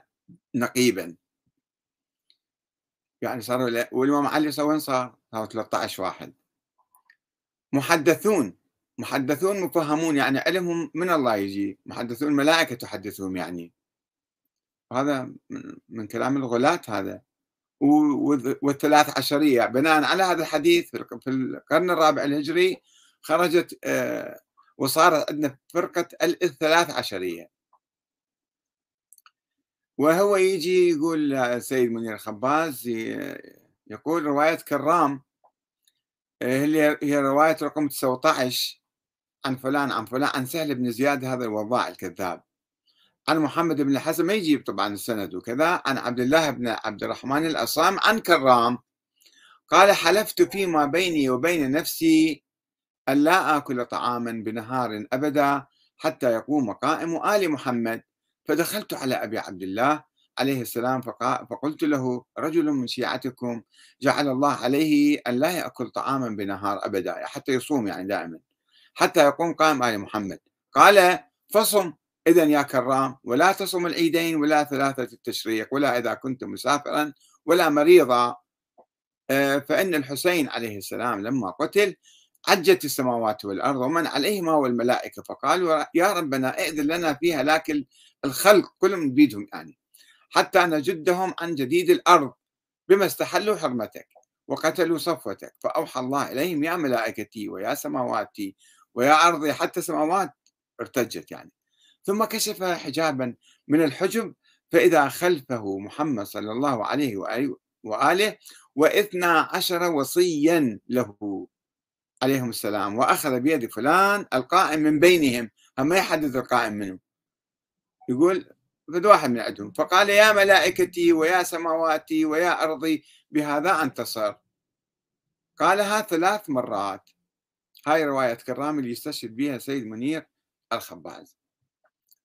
Speaker 1: نقيبا. يعني صاروا والإمام علي وين صار؟ صار 13 واحد. محدثون محدثون مفهمون يعني علمهم من الله يجي. محدثون الملائكة تحدثهم يعني. هذا من كلام الغلاة هذا. والثلاث عشرية. بناء على هذا الحديث في القرن الرابع الهجري خرجت آه، وصارت عندنا فرقة الثلاث عشرية. وهو يجي يقول السيد منير الخباز يقول رواية كرام آه، هي رواية رقم 19 عن فلان عن فلان عن سهل بن زياد هذا الوضاع الكذاب. عن محمد بن الحسن ما يجيب طبعا السند وكذا. عن عبد الله بن عبد الرحمن الأصام عن كرام. قال حلفت فيما بيني وبين نفسي أن لا آكل طعاما بنهار أبدا حتى يقوم قائم آل محمد. فدخلت على أبي عبد الله عليه السلام فقلت له رجل من شيعتكم جعل الله عليه أن لا يأكل طعاما بنهار أبدا حتى يصوم يعني دائما حتى يقوم قائم آل محمد. قال فصم إذا يا كرام ولا تصم العيدين ولا ثلاثة التشريق ولا إذا كنت مسافرا ولا مريضا. آه، فإن الحسين عليه السلام لما قتل عجت السماوات والأرض ومن عليهما والملائكة. فقالوا يا ربنا ائذن لنا فيها لكن الخلق كلهم بيدهم يعني. حتى نجدهم عن جديد الأرض بما استحلوا حرمتك وقتلوا صفوتك. فأوحى الله إليهم يا ملائكتي ويا سماواتي ويا أرضي حتى السماوات ارتجت يعني. ثم كشف حجابا من الحجب فإذا خلفه محمد صلى الله عليه وآله واثنا عشر وصيا له. عليهم السلام وأخذ بيد فلان القائم من بينهم هم ما يحدد القائم منه يقول فد واحد من عندهم فقال يا ملائكتي ويا سماواتي ويا أرضي بهذا أنتصر. قالها ثلاث مرات. هاي رواية كرام اللي يستشهد بها سيد منير الخباز.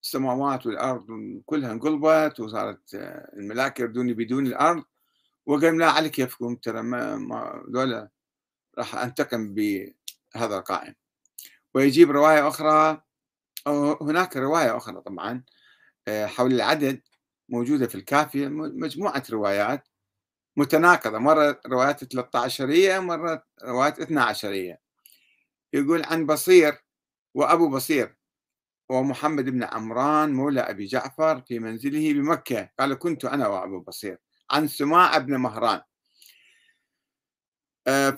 Speaker 1: السماوات والأرض كلها انقلبت وصارت آه، الملائكة يردون بدون الأرض وقال لا على كيفكم ترى ما, ما دولة راح أنتقم بهذا القائم. ويجيب رواية أخرى أو هناك رواية أخرى طبعا آه، حول العدد موجودة في الكافية مجموعة روايات متناقضة. مرة روايات 13 مرة روايات 12 يقول عن بصير وأبو بصير ومحمد بن عمران مولى أبي جعفر في منزله بمكة. قال كنت أنا وأبو بصير عن سماع بن مهران.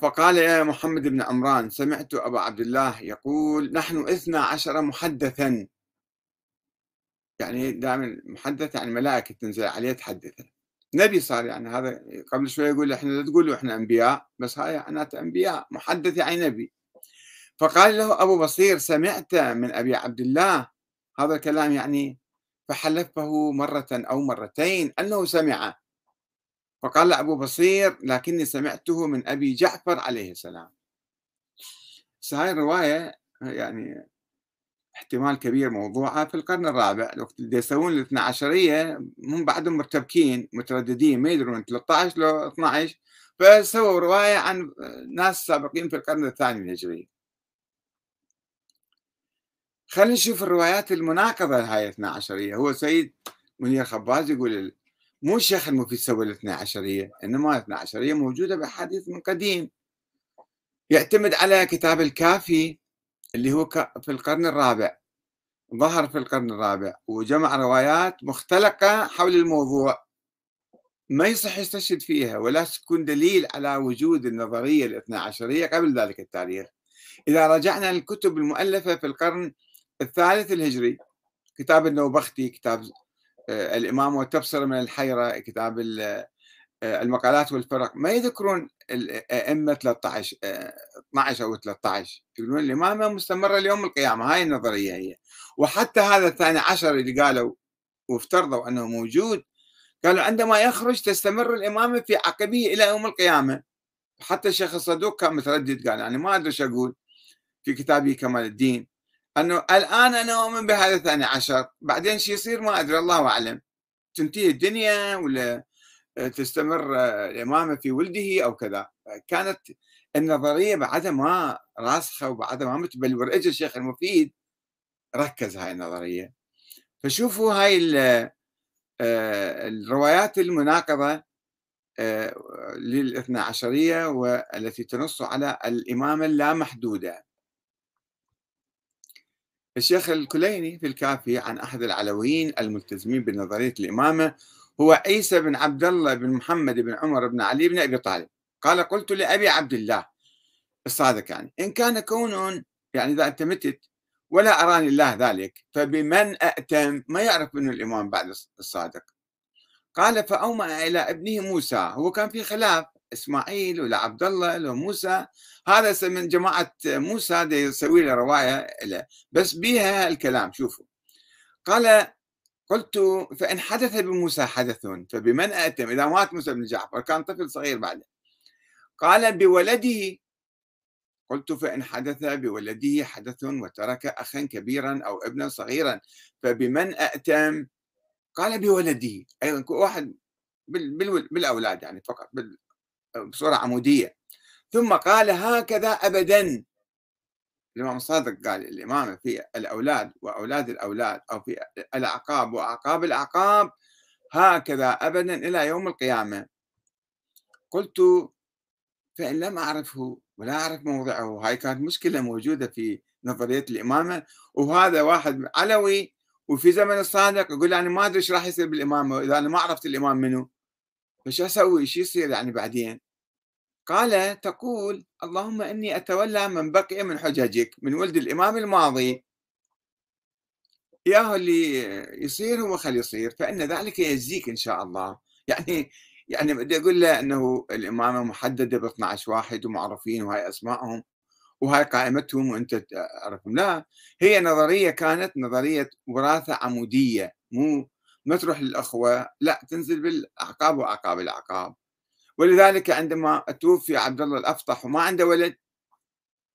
Speaker 1: فقال يا محمد بن عمران سمعت أبا عبد الله يقول نحن إثنى عشر محدثا. يعني دائما محدث يعني ملائكة تنزل عليه تحدثه. نبي صار يعني هذا قبل شوي يقول إحنا لا تقولوا إحنا أنبياء. بس هاي معناته أنبياء محدث يعني نبي. فقال له أبو بصير سمعت من أبي عبد الله. هذا الكلام يعني فحلفه مرة أو مرتين أنه سمع فقال له أبو بصير لكني سمعته من أبي جعفر عليه السلام. هاي الرواية يعني احتمال كبير موضوعها في القرن الرابع. وقت اللي يسوون الاثنى عشرية هم بعدهم مرتبكين مترددين ما يدرون 13 لو 12 فسووا رواية عن ناس سابقين في القرن الثاني الهجري. خلينا نشوف الروايات المناقضة لهاي الاثنى عشرية. هو سيد منير خباز يقول مو الشيخ المفيد سوى الاثنى عشرية إنما الاثنى عشرية موجودة بأحاديث من قديم. يعتمد على كتاب الكافي اللي هو في القرن الرابع ظهر في القرن الرابع وجمع روايات مختلقة حول الموضوع. ما يصح يستشهد فيها ولا تكون دليل على وجود النظرية الاثنى عشرية قبل ذلك التاريخ. إذا رجعنا للكتب المؤلفة في القرن الثالث الهجري كتاب النوبختي كتاب الإمام والتبصرة من الحيرة كتاب آه، المقالات والفرق. ما يذكرون الأئمة 13 12 أو 13 يقولون الإمامة مستمرة ليوم القيامة. هاي النظرية هي. وحتى هذا الثاني عشر اللي قالوا وافترضوا أنه موجود قالوا عندما يخرج تستمر الإمامة في عقبه إلى يوم القيامة. حتى الشيخ الصدوق كان متردد قال يعني ما أدري إيش أقول. في كتابه كمال الدين. أنه الآن أنا أؤمن بهذا الثاني عشر. بعدين شو يصير؟ ما أدري الله أعلم. تنتهي الدنيا ولا تستمر الإمامة في ولده أو كذا. كانت النظرية بعدها ما راسخة وبعدها ما متبلور. اجى الشيخ المفيد ركز هاي النظرية. فشوفوا هاي آه، الروايات المناقضة آه، للإثنى عشرية والتي تنص على الإمامة اللامحدودة. الشيخ الكليني في الكافي عن أحد العلويين الملتزمين بنظرية الإمامة هو عيسى بن عبد الله بن محمد بن عمر بن علي بن أبي طالب. قال قلت لأبي عبد الله الصادق يعني إن كان كون يعني إذا أنت متت ولا أراني الله ذلك فبمن أأتم؟ ما يعرف منه الإمام بعد الصادق. قال فأومأ إلى ابنه موسى. هو كان في خلاف إسماعيل ولا عبد الله ولا موسى. هذا من جماعة موسى يسوي له رواية له. بس بيها الكلام شوفوا. قال قلت فإن حدث بموسى حدث فبمن أتم؟ إذا مات موسى بن جعفر كان طفل صغير بعده. قال بولده. قلت فإن حدث بولده حدث وترك أخا كبيرا أو ابنا صغيرا فبمن أأتم قال بولده. أيضا واحد بالأولاد يعني فقط بصورة عمودية ثم قال هكذا أبدا. الإمام الصادق قال الإمامة في الأولاد وأولاد الأولاد أو في الأعقاب وأعقاب الأعقاب هكذا أبدا إلى يوم القيامة. قلت فإن لم أعرفه ولا أعرف موضعه هاي كانت مشكلة موجودة في نظرية الإمامة. وهذا واحد علوي وفي زمن الصادق يقول أنا ما أدري إيش راح يصير بالإمامة إذا أنا ما عرفت الإمام منه فش أسوي شو يصير يعني بعدين؟ قال تقول اللهم إني أتولى من بقي من حججك من ولد الإمام الماضي. يا اللي يصير هو خلي يصير فإن ذلك يجزيك إن شاء الله. يعني يعني بدي أقول له أنه الإمامة محددة ب 12 واحد ومعروفين وهاي أسمائهم وهاي قائمتهم وأنت تعرفهم. لا هي نظرية كانت نظرية وراثة عمودية مو ما تروح للأخوة لا تنزل بالأعقاب وأعقاب الأعقاب. ولذلك عندما توفي عبد الله الأفطح وما عنده ولد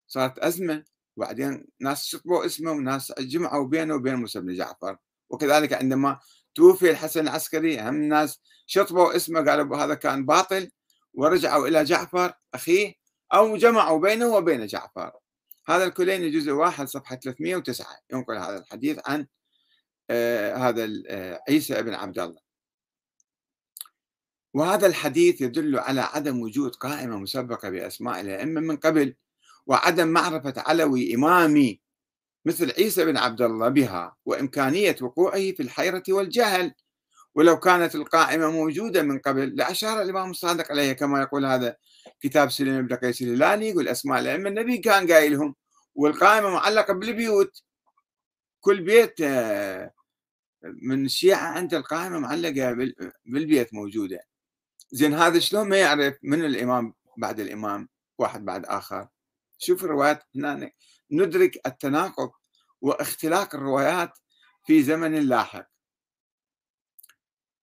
Speaker 1: صارت أزمة. وبعدين ناس شطبوا اسمه وناس جمعوا بينه وبين موسى بن جعفر. وكذلك عندما توفي الحسن العسكري هم الناس شطبوا اسمه قالوا هذا كان باطل. ورجعوا إلى جعفر أخيه أو جمعوا بينه وبين جعفر. هذا الكليني جزء واحد صفحة 309 ينقل هذا الحديث عن هذا آه عيسى بن عبد الله. وهذا الحديث يدل على عدم وجود قائمة مسبقة بأسماء الأئمة من قبل وعدم معرفة علوي إمامي مثل عيسى بن عبد الله بها وإمكانية وقوعه في الحيرة والجهل. ولو كانت القائمة موجودة من قبل لأشار الإمام الصادق عليها كما يقول هذا كتاب سليم بن قيس الهلالي يقول أسماء الأئمة النبي كان قايلهم والقائمة معلقة بالبيوت. كل بيت آه، من الشيعة عند القائمة معلقة بالبيت موجودة. زين هذا شلون ما يعرف من الإمام بعد الإمام واحد بعد آخر؟ شوف الروايات هنا ندرك التناقض واختلاق الروايات في زمن لاحق.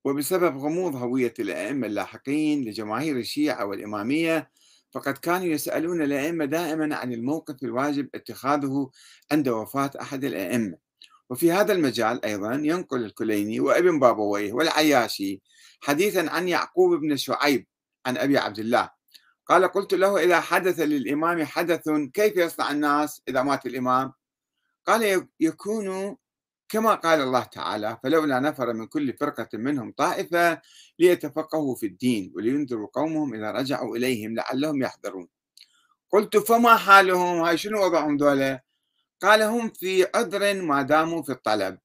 Speaker 1: وبسبب غموض هوية الأئمة اللاحقين لجماهير الشيعة والإمامية فقد كانوا يسألون الأئمة دائما عن الموقف الواجب اتخاذه عند وفاة أحد الأئمة. وفي هذا المجال أيضا ينقل الكليني وابن بابويه والعياشي حديثا عن يعقوب بن شعيب عن أبي عبد الله. قال قلت له إذا حدث للإمام حدث كيف يصنع الناس إذا مات الإمام؟ قال يكون كما قال الله تعالى فلولا نفر من كل فرقة منهم طائفة ليتفقهوا في الدين ولينذروا قومهم إذا رجعوا إليهم لعلهم يحذرون. قلت فما حالهم؟ هاي شنو وضعهم دولة قال هم في عذر ما داموا في الطلب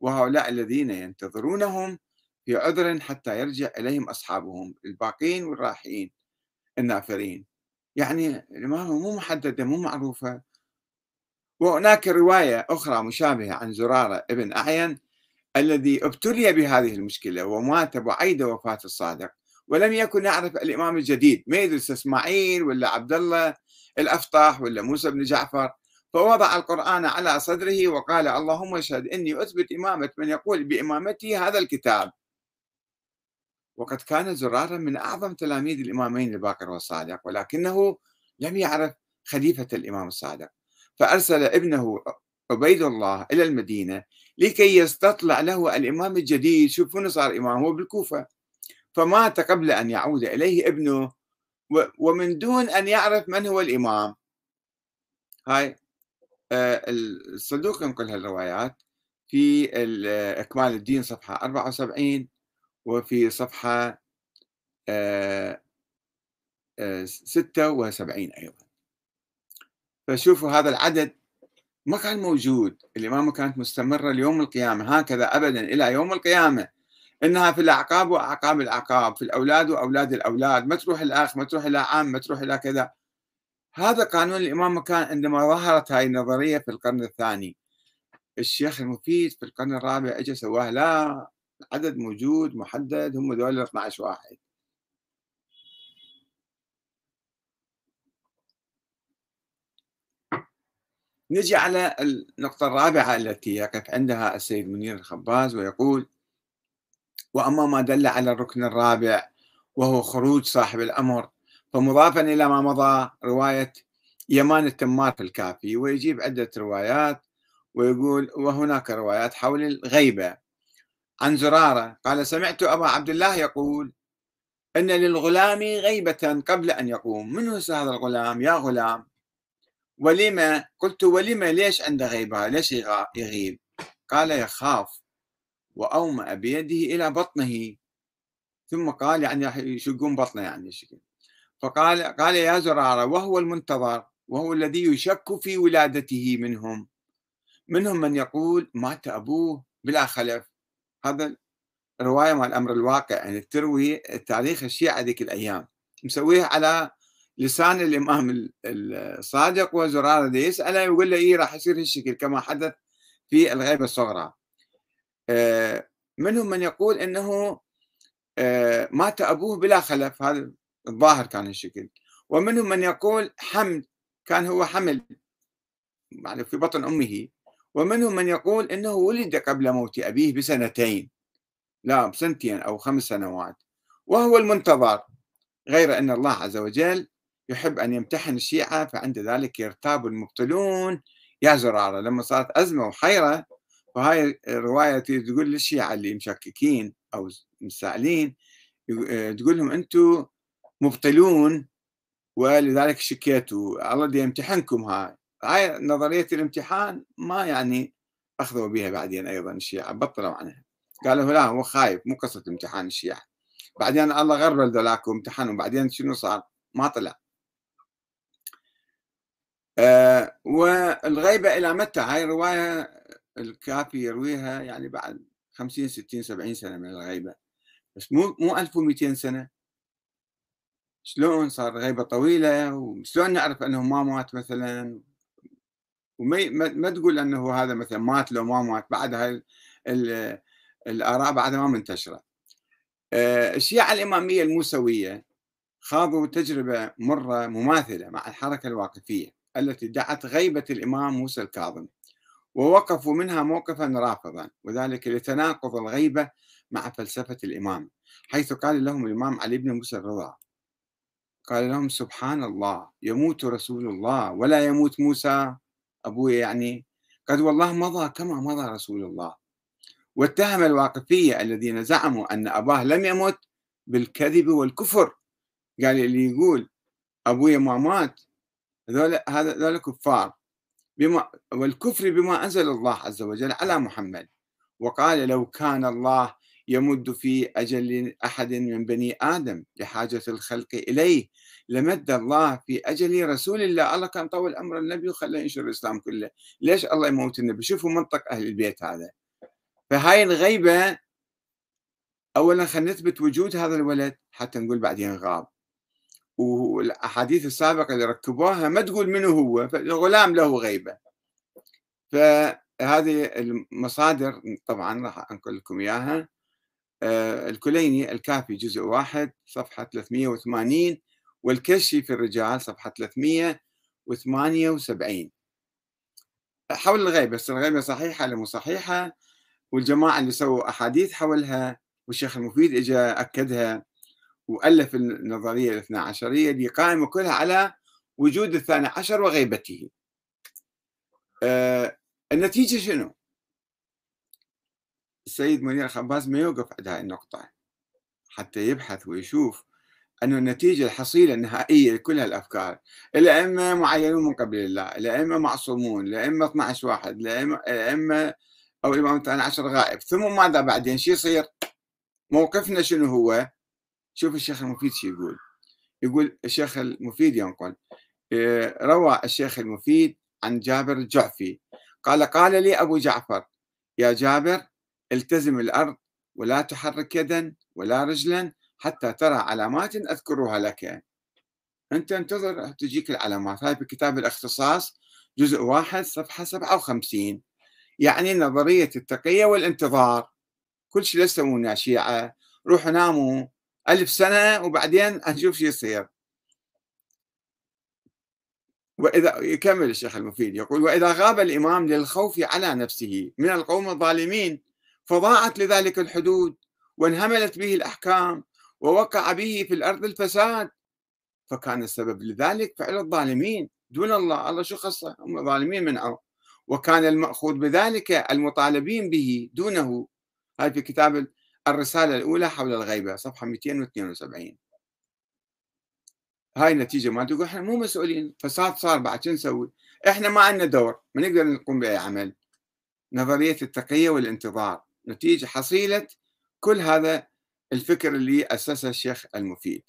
Speaker 1: وهؤلاء الذين ينتظرونهم في عذر حتى يرجع إليهم أصحابهم الباقين والراحين النافرين. يعني الإمام مو محددة مو معروفة. وهناك رواية أخرى مشابهة عن زرارة ابن أعين الذي ابتلي بهذه المشكلة ومات بعيد وفاة الصادق. ولم يكن يعرف الإمام الجديد ما يدرس إسماعيل ولا عبد الله الأفطاح ولا موسى بن جعفر. فوضع القرآن على صدره وقال اللهم اشهد إني أثبت إمامة من يقول بإمامتي هذا الكتاب. وقد كان زرارا من أعظم تلاميذ الإمامين الباقر والصادق ولكنه لم يعرف خليفة الإمام الصادق. فأرسل ابنه عبيد الله إلى المدينة لكي يستطلع له الإمام الجديد. شوفوا صار إمام هو بالكوفة. فمات قبل أن يعود إليه ابنه ومن دون أن يعرف من هو الإمام. هاي آه، الصدوق ينقل هالروايات في إكمال الدين صفحة 74 وفي صفحة 76 آه، آه، أيضا. فشوفوا هذا العدد ما كان موجود الإمامة كانت مستمرة ليوم القيامة هكذا أبدا إلى يوم القيامة. إنها في الأعقاب وأعقاب الأعقاب في الأولاد وأولاد الأولاد ما تروح الأخ ما تروح إلى عام ما تروح إلى كذا. هذا قانون الإمامة كان عندما ظهرت هاي النظرية في القرن الثاني الشيخ المفيد في القرن الرابع اجى سواه لا عدد موجود محدد هم دول 12 واحد. نجي على النقطة الرابعة التي يقف عندها السيد منير الخباز ويقول وأما ما دل على الركن الرابع وهو خروج صاحب الأمر فمضافا إلى ما مضى رواية يمان التمار في الكافي ويجيب عدة روايات ويقول وهناك روايات حول الغيبة. عن زرارة قال سمعت أبا عبد الله يقول أن للغلام غيبة قبل أن يقوم. من هو هذا الغلام؟ يا غلام ولما؟ قلت ولما؟ ليش عنده غيبة؟ ليش يغيب؟ قال يخاف وأومأ بيده إلى بطنه. ثم قال يعني يشقون بطنه يعني الشكل فقال قال يا زرارة وهو المنتظر وهو الذي يشك في ولادته منهم. منهم من يقول مات أبوه بلا خلف. هذا رواية مال الأمر الواقع يعني تروي تاريخ الشيعة ذيك الأيام. مسويها على لسان الإمام الصادق وزرارة يسأله يقول له إيه راح يصير هالشكل كما حدث في الغيبة الصغرى. آه، منهم من يقول إنه آه، مات أبوه بلا خلف. هذا الظاهر كان الشكل ومنهم من يقول حمل كان هو حمل يعني في بطن أمه. ومنهم من يقول إنه ولد قبل موت أبيه بسنتين لا بسنتين أو خمس سنوات. وهو المنتظر غير أن الله عز وجل يحب أن يمتحن الشيعة فعند ذلك يرتاب المبطلون يا زرارة. لما صارت أزمة وحيرة فهاي الرواية تقول للشيعة اللي مشككين أو مستعلين تقول لهم أنتم مبطلون ولذلك شكيتوا الله دي يمتحنكم هاي. هاي نظرية الامتحان ما يعني أخذوا بها بعدين أيضا الشيعة بطلوا عنها. قالوا لا هو خايف مو قصة امتحان الشيعة. بعدين الله غرب ذولاك وامتحنوا بعدين شنو صار؟ ما طلع. أه والغيبة إلى متى؟ هاي الرواية الكافي يرويها يعني بعد 50 60 70 سنة من الغيبة. بس مو مو 1200 سنة. شلون صار غيبة طويلة وشلون نعرف أنه ما مات مثلا؟ وما ما تقول أنه هذا مثلا مات لو ما مات بعد هاي الآراء بعدها ما منتشرة. آه، الشيعة الإمامية الموسوية خاضوا تجربة مرة مماثلة مع الحركة الواقفية التي دعت غيبة الإمام موسى الكاظم ووقفوا منها موقفا رافضا وذلك لتناقض الغيبة مع فلسفة الإمام حيث قال لهم الإمام علي بن موسى الرضا. قال لهم سبحان الله يموت رسول الله ولا يموت موسى. أبوه يعني قد والله مضى كما مضى رسول الله. واتهم الواقفية الذين زعموا أن أباه لم يمت بالكذب والكفر. قال اللي يقول أبوي ما مات هذول هذول كفار. بما والكفر بما أنزل الله عز وجل على محمد. وقال لو كان الله يمد في أجل أحد من بني آدم لحاجة الخلق إليه. لمد الله في أجل رسول الله. الله كان طول أمر النبي وخلى ينشر الإسلام كله. ليش الله يموت النبي؟ شوفوا منطق أهل البيت هذا. فهاي الغيبة أولا خلينا نثبت وجود هذا الولد حتى نقول بعدين غاب. والأحاديث السابقة اللي ركبوها ما تقول منه هو الغلام له غيبة. فهذه المصادر طبعا راح أنقل لكم إياها. الكليني الكافي جزء واحد صفحة 380 والكشي في الرجال صفحة 378 حول الغيبة بس الغيبة صحيحة ولا مو صحيحة؟ والجماعة اللي سووا أحاديث حولها والشيخ المفيد اجى أكدها وألف النظرية الاثنى عشرية اللي قائمة كلها على وجود الثاني عشر وغيبته. آه النتيجة شنو؟ السيد منير الخباز ما يوقف عند هاي النقطة حتى يبحث ويشوف أن النتيجة الحصيلة النهائية لكل هالأفكار الأئمة معينون من قبل الله الأئمة معصومون الأئمة 12 واحد الأئمة أو الثاني عشر غائب ثم ماذا بعدين؟ شو يصير؟ موقفنا شنو هو؟ شوف الشيخ المفيد شو يقول يقول الشيخ المفيد ينقل آه، روى الشيخ المفيد عن جابر الجعفي قال قال لي أبو جعفر يا جابر التزم الأرض ولا تحرك يدا ولا رجلا حتى ترى علامات أذكرها لك. أنت انتظر تجيك العلامات. هاي في كتاب الاختصاص جزء واحد صفحة 57 يعني نظرية التقية والانتظار. كل شيء لا شيعة روحوا ناموا ألف سنة وبعدين نشوف شو يصير. وإذا يكمل الشيخ المفيد يقول وإذا غاب الإمام للخوف على نفسه من القوم الظالمين فضاعت لذلك الحدود وانهملت به الأحكام ووقع به في الأرض الفساد. فكان السبب لذلك فعل الظالمين دون الله الله شو خصه؟ هم ظالمين منعوا وكان المأخوذ بذلك المطالبين به دونه. هاي في كتاب الرسالة الأولى حول الغيبة صفحة 272 هاي النتيجة ما تقول إحنا مو مسؤولين. فساد صار بعد شو نسوي؟ إحنا ما عندنا دور ما نقدر نقوم بأي عمل. نظرية التقية والانتظار. نتيجة حصيلة كل هذا الفكر اللي أسسه الشيخ المفيد.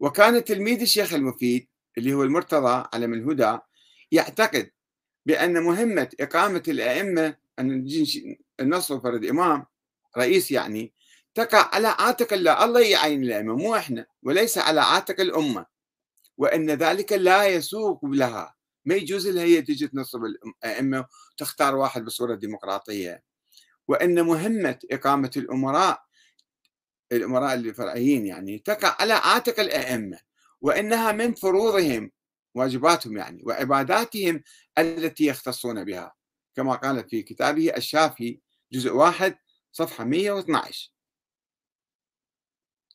Speaker 1: وكان تلميذ الشيخ المفيد اللي هو المرتضى على من الهدى يعتقد بأن مهمة إقامة الأئمة أن نصر فرد إمام رئيس يعني تقع على عاتق الله الله يعين الأئمة مو إحنا وليس على عاتق الأمة. وأن ذلك لا يسوق لها. ما يجوز لها هي تجي تنصب الأئمة وتختار واحد بصورة ديمقراطية. وأن مهمة إقامة الأمراء الأمراء الفرعيين يعني تقع على عاتق الأئمة وأنها من فروضهم واجباتهم يعني وعباداتهم التي يختصون بها. كما قال في كتابه الشافي جزء واحد صفحة 112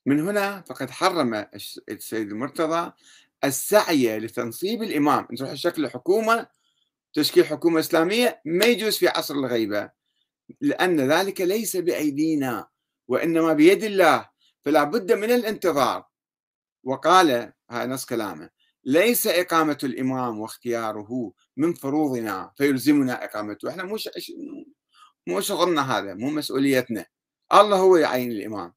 Speaker 1: من هنا فقد حرم السيد المرتضى السعي لتنصيب الإمام. نروح شكل حكومة تشكيل حكومة إسلامية ما يجوز في عصر الغيبة. لأن ذلك ليس بأيدينا وإنما بيد الله فلا بد من الانتظار. وقال هذا نص كلامه ليس إقامة الإمام واختياره من فروضنا فيلزمنا إقامته. إحنا مو مو شغلنا هذا مو مسؤوليتنا. الله هو يعين الإمام.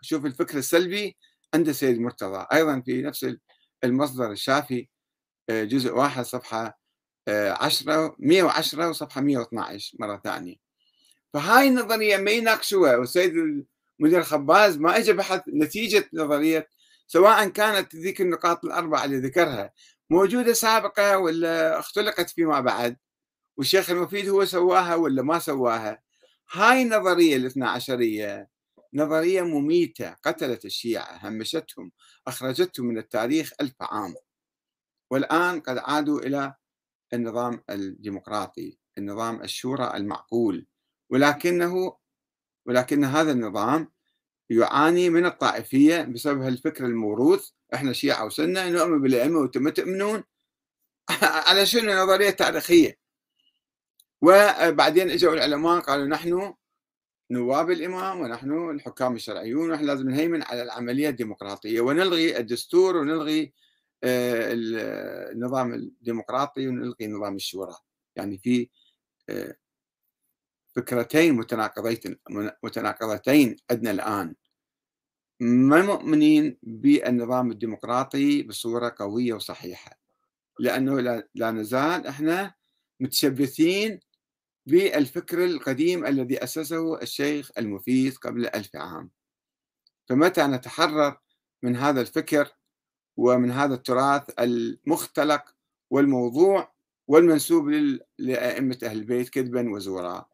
Speaker 1: شوف الفكر السلبي عند السيد مرتضى. أيضا في نفس المصدر الشافي آه، جزء واحد صفحة آه، عشرة 110 وصفحة 112 مرة ثانية. فهاي النظرية ما يناقشوها. والسيد المدير الخباز ما اجى بحث نتيجة نظرية سواء كانت ذيك النقاط الأربعة اللي ذكرها موجودة سابقة ولا اختلقت فيما بعد والشيخ المفيد هو سواها ولا ما سواها. هاي النظرية الاثنى عشرية نظرية مميتة قتلت الشيعة همشتهم أخرجتهم من التاريخ ألف عام. والآن قد عادوا إلى النظام الديمقراطي النظام الشورى المعقول. ولكنه ولكن هذا النظام يعاني من الطائفية بسبب الفكر الموروث إحنا شيعة وسنة نؤمن بالأئمة وأنتم تؤمنون على شنو؟ نظرية تاريخية. وبعدين اجوا العلماء قالوا نحن نواب الإمام ونحن الحكام الشرعيون ونحن لازم نهيمن على العملية الديمقراطية. ونلغي الدستور ونلغي آه، النظام الديمقراطي ونلغي نظام الشورى. يعني في آه، فكرتين متناقضتين متناقضتين عندنا الآن. ما مؤمنين بالنظام الديمقراطي بصورة قوية وصحيحة؟ لأنه لا نزال إحنا متشبثين بالفكر القديم الذي أسسه الشيخ المفيد قبل ألف عام. فمتى نتحرر من هذا الفكر ومن هذا التراث المختلق والموضوع والمنسوب لأئمة أهل البيت كذبا وزورا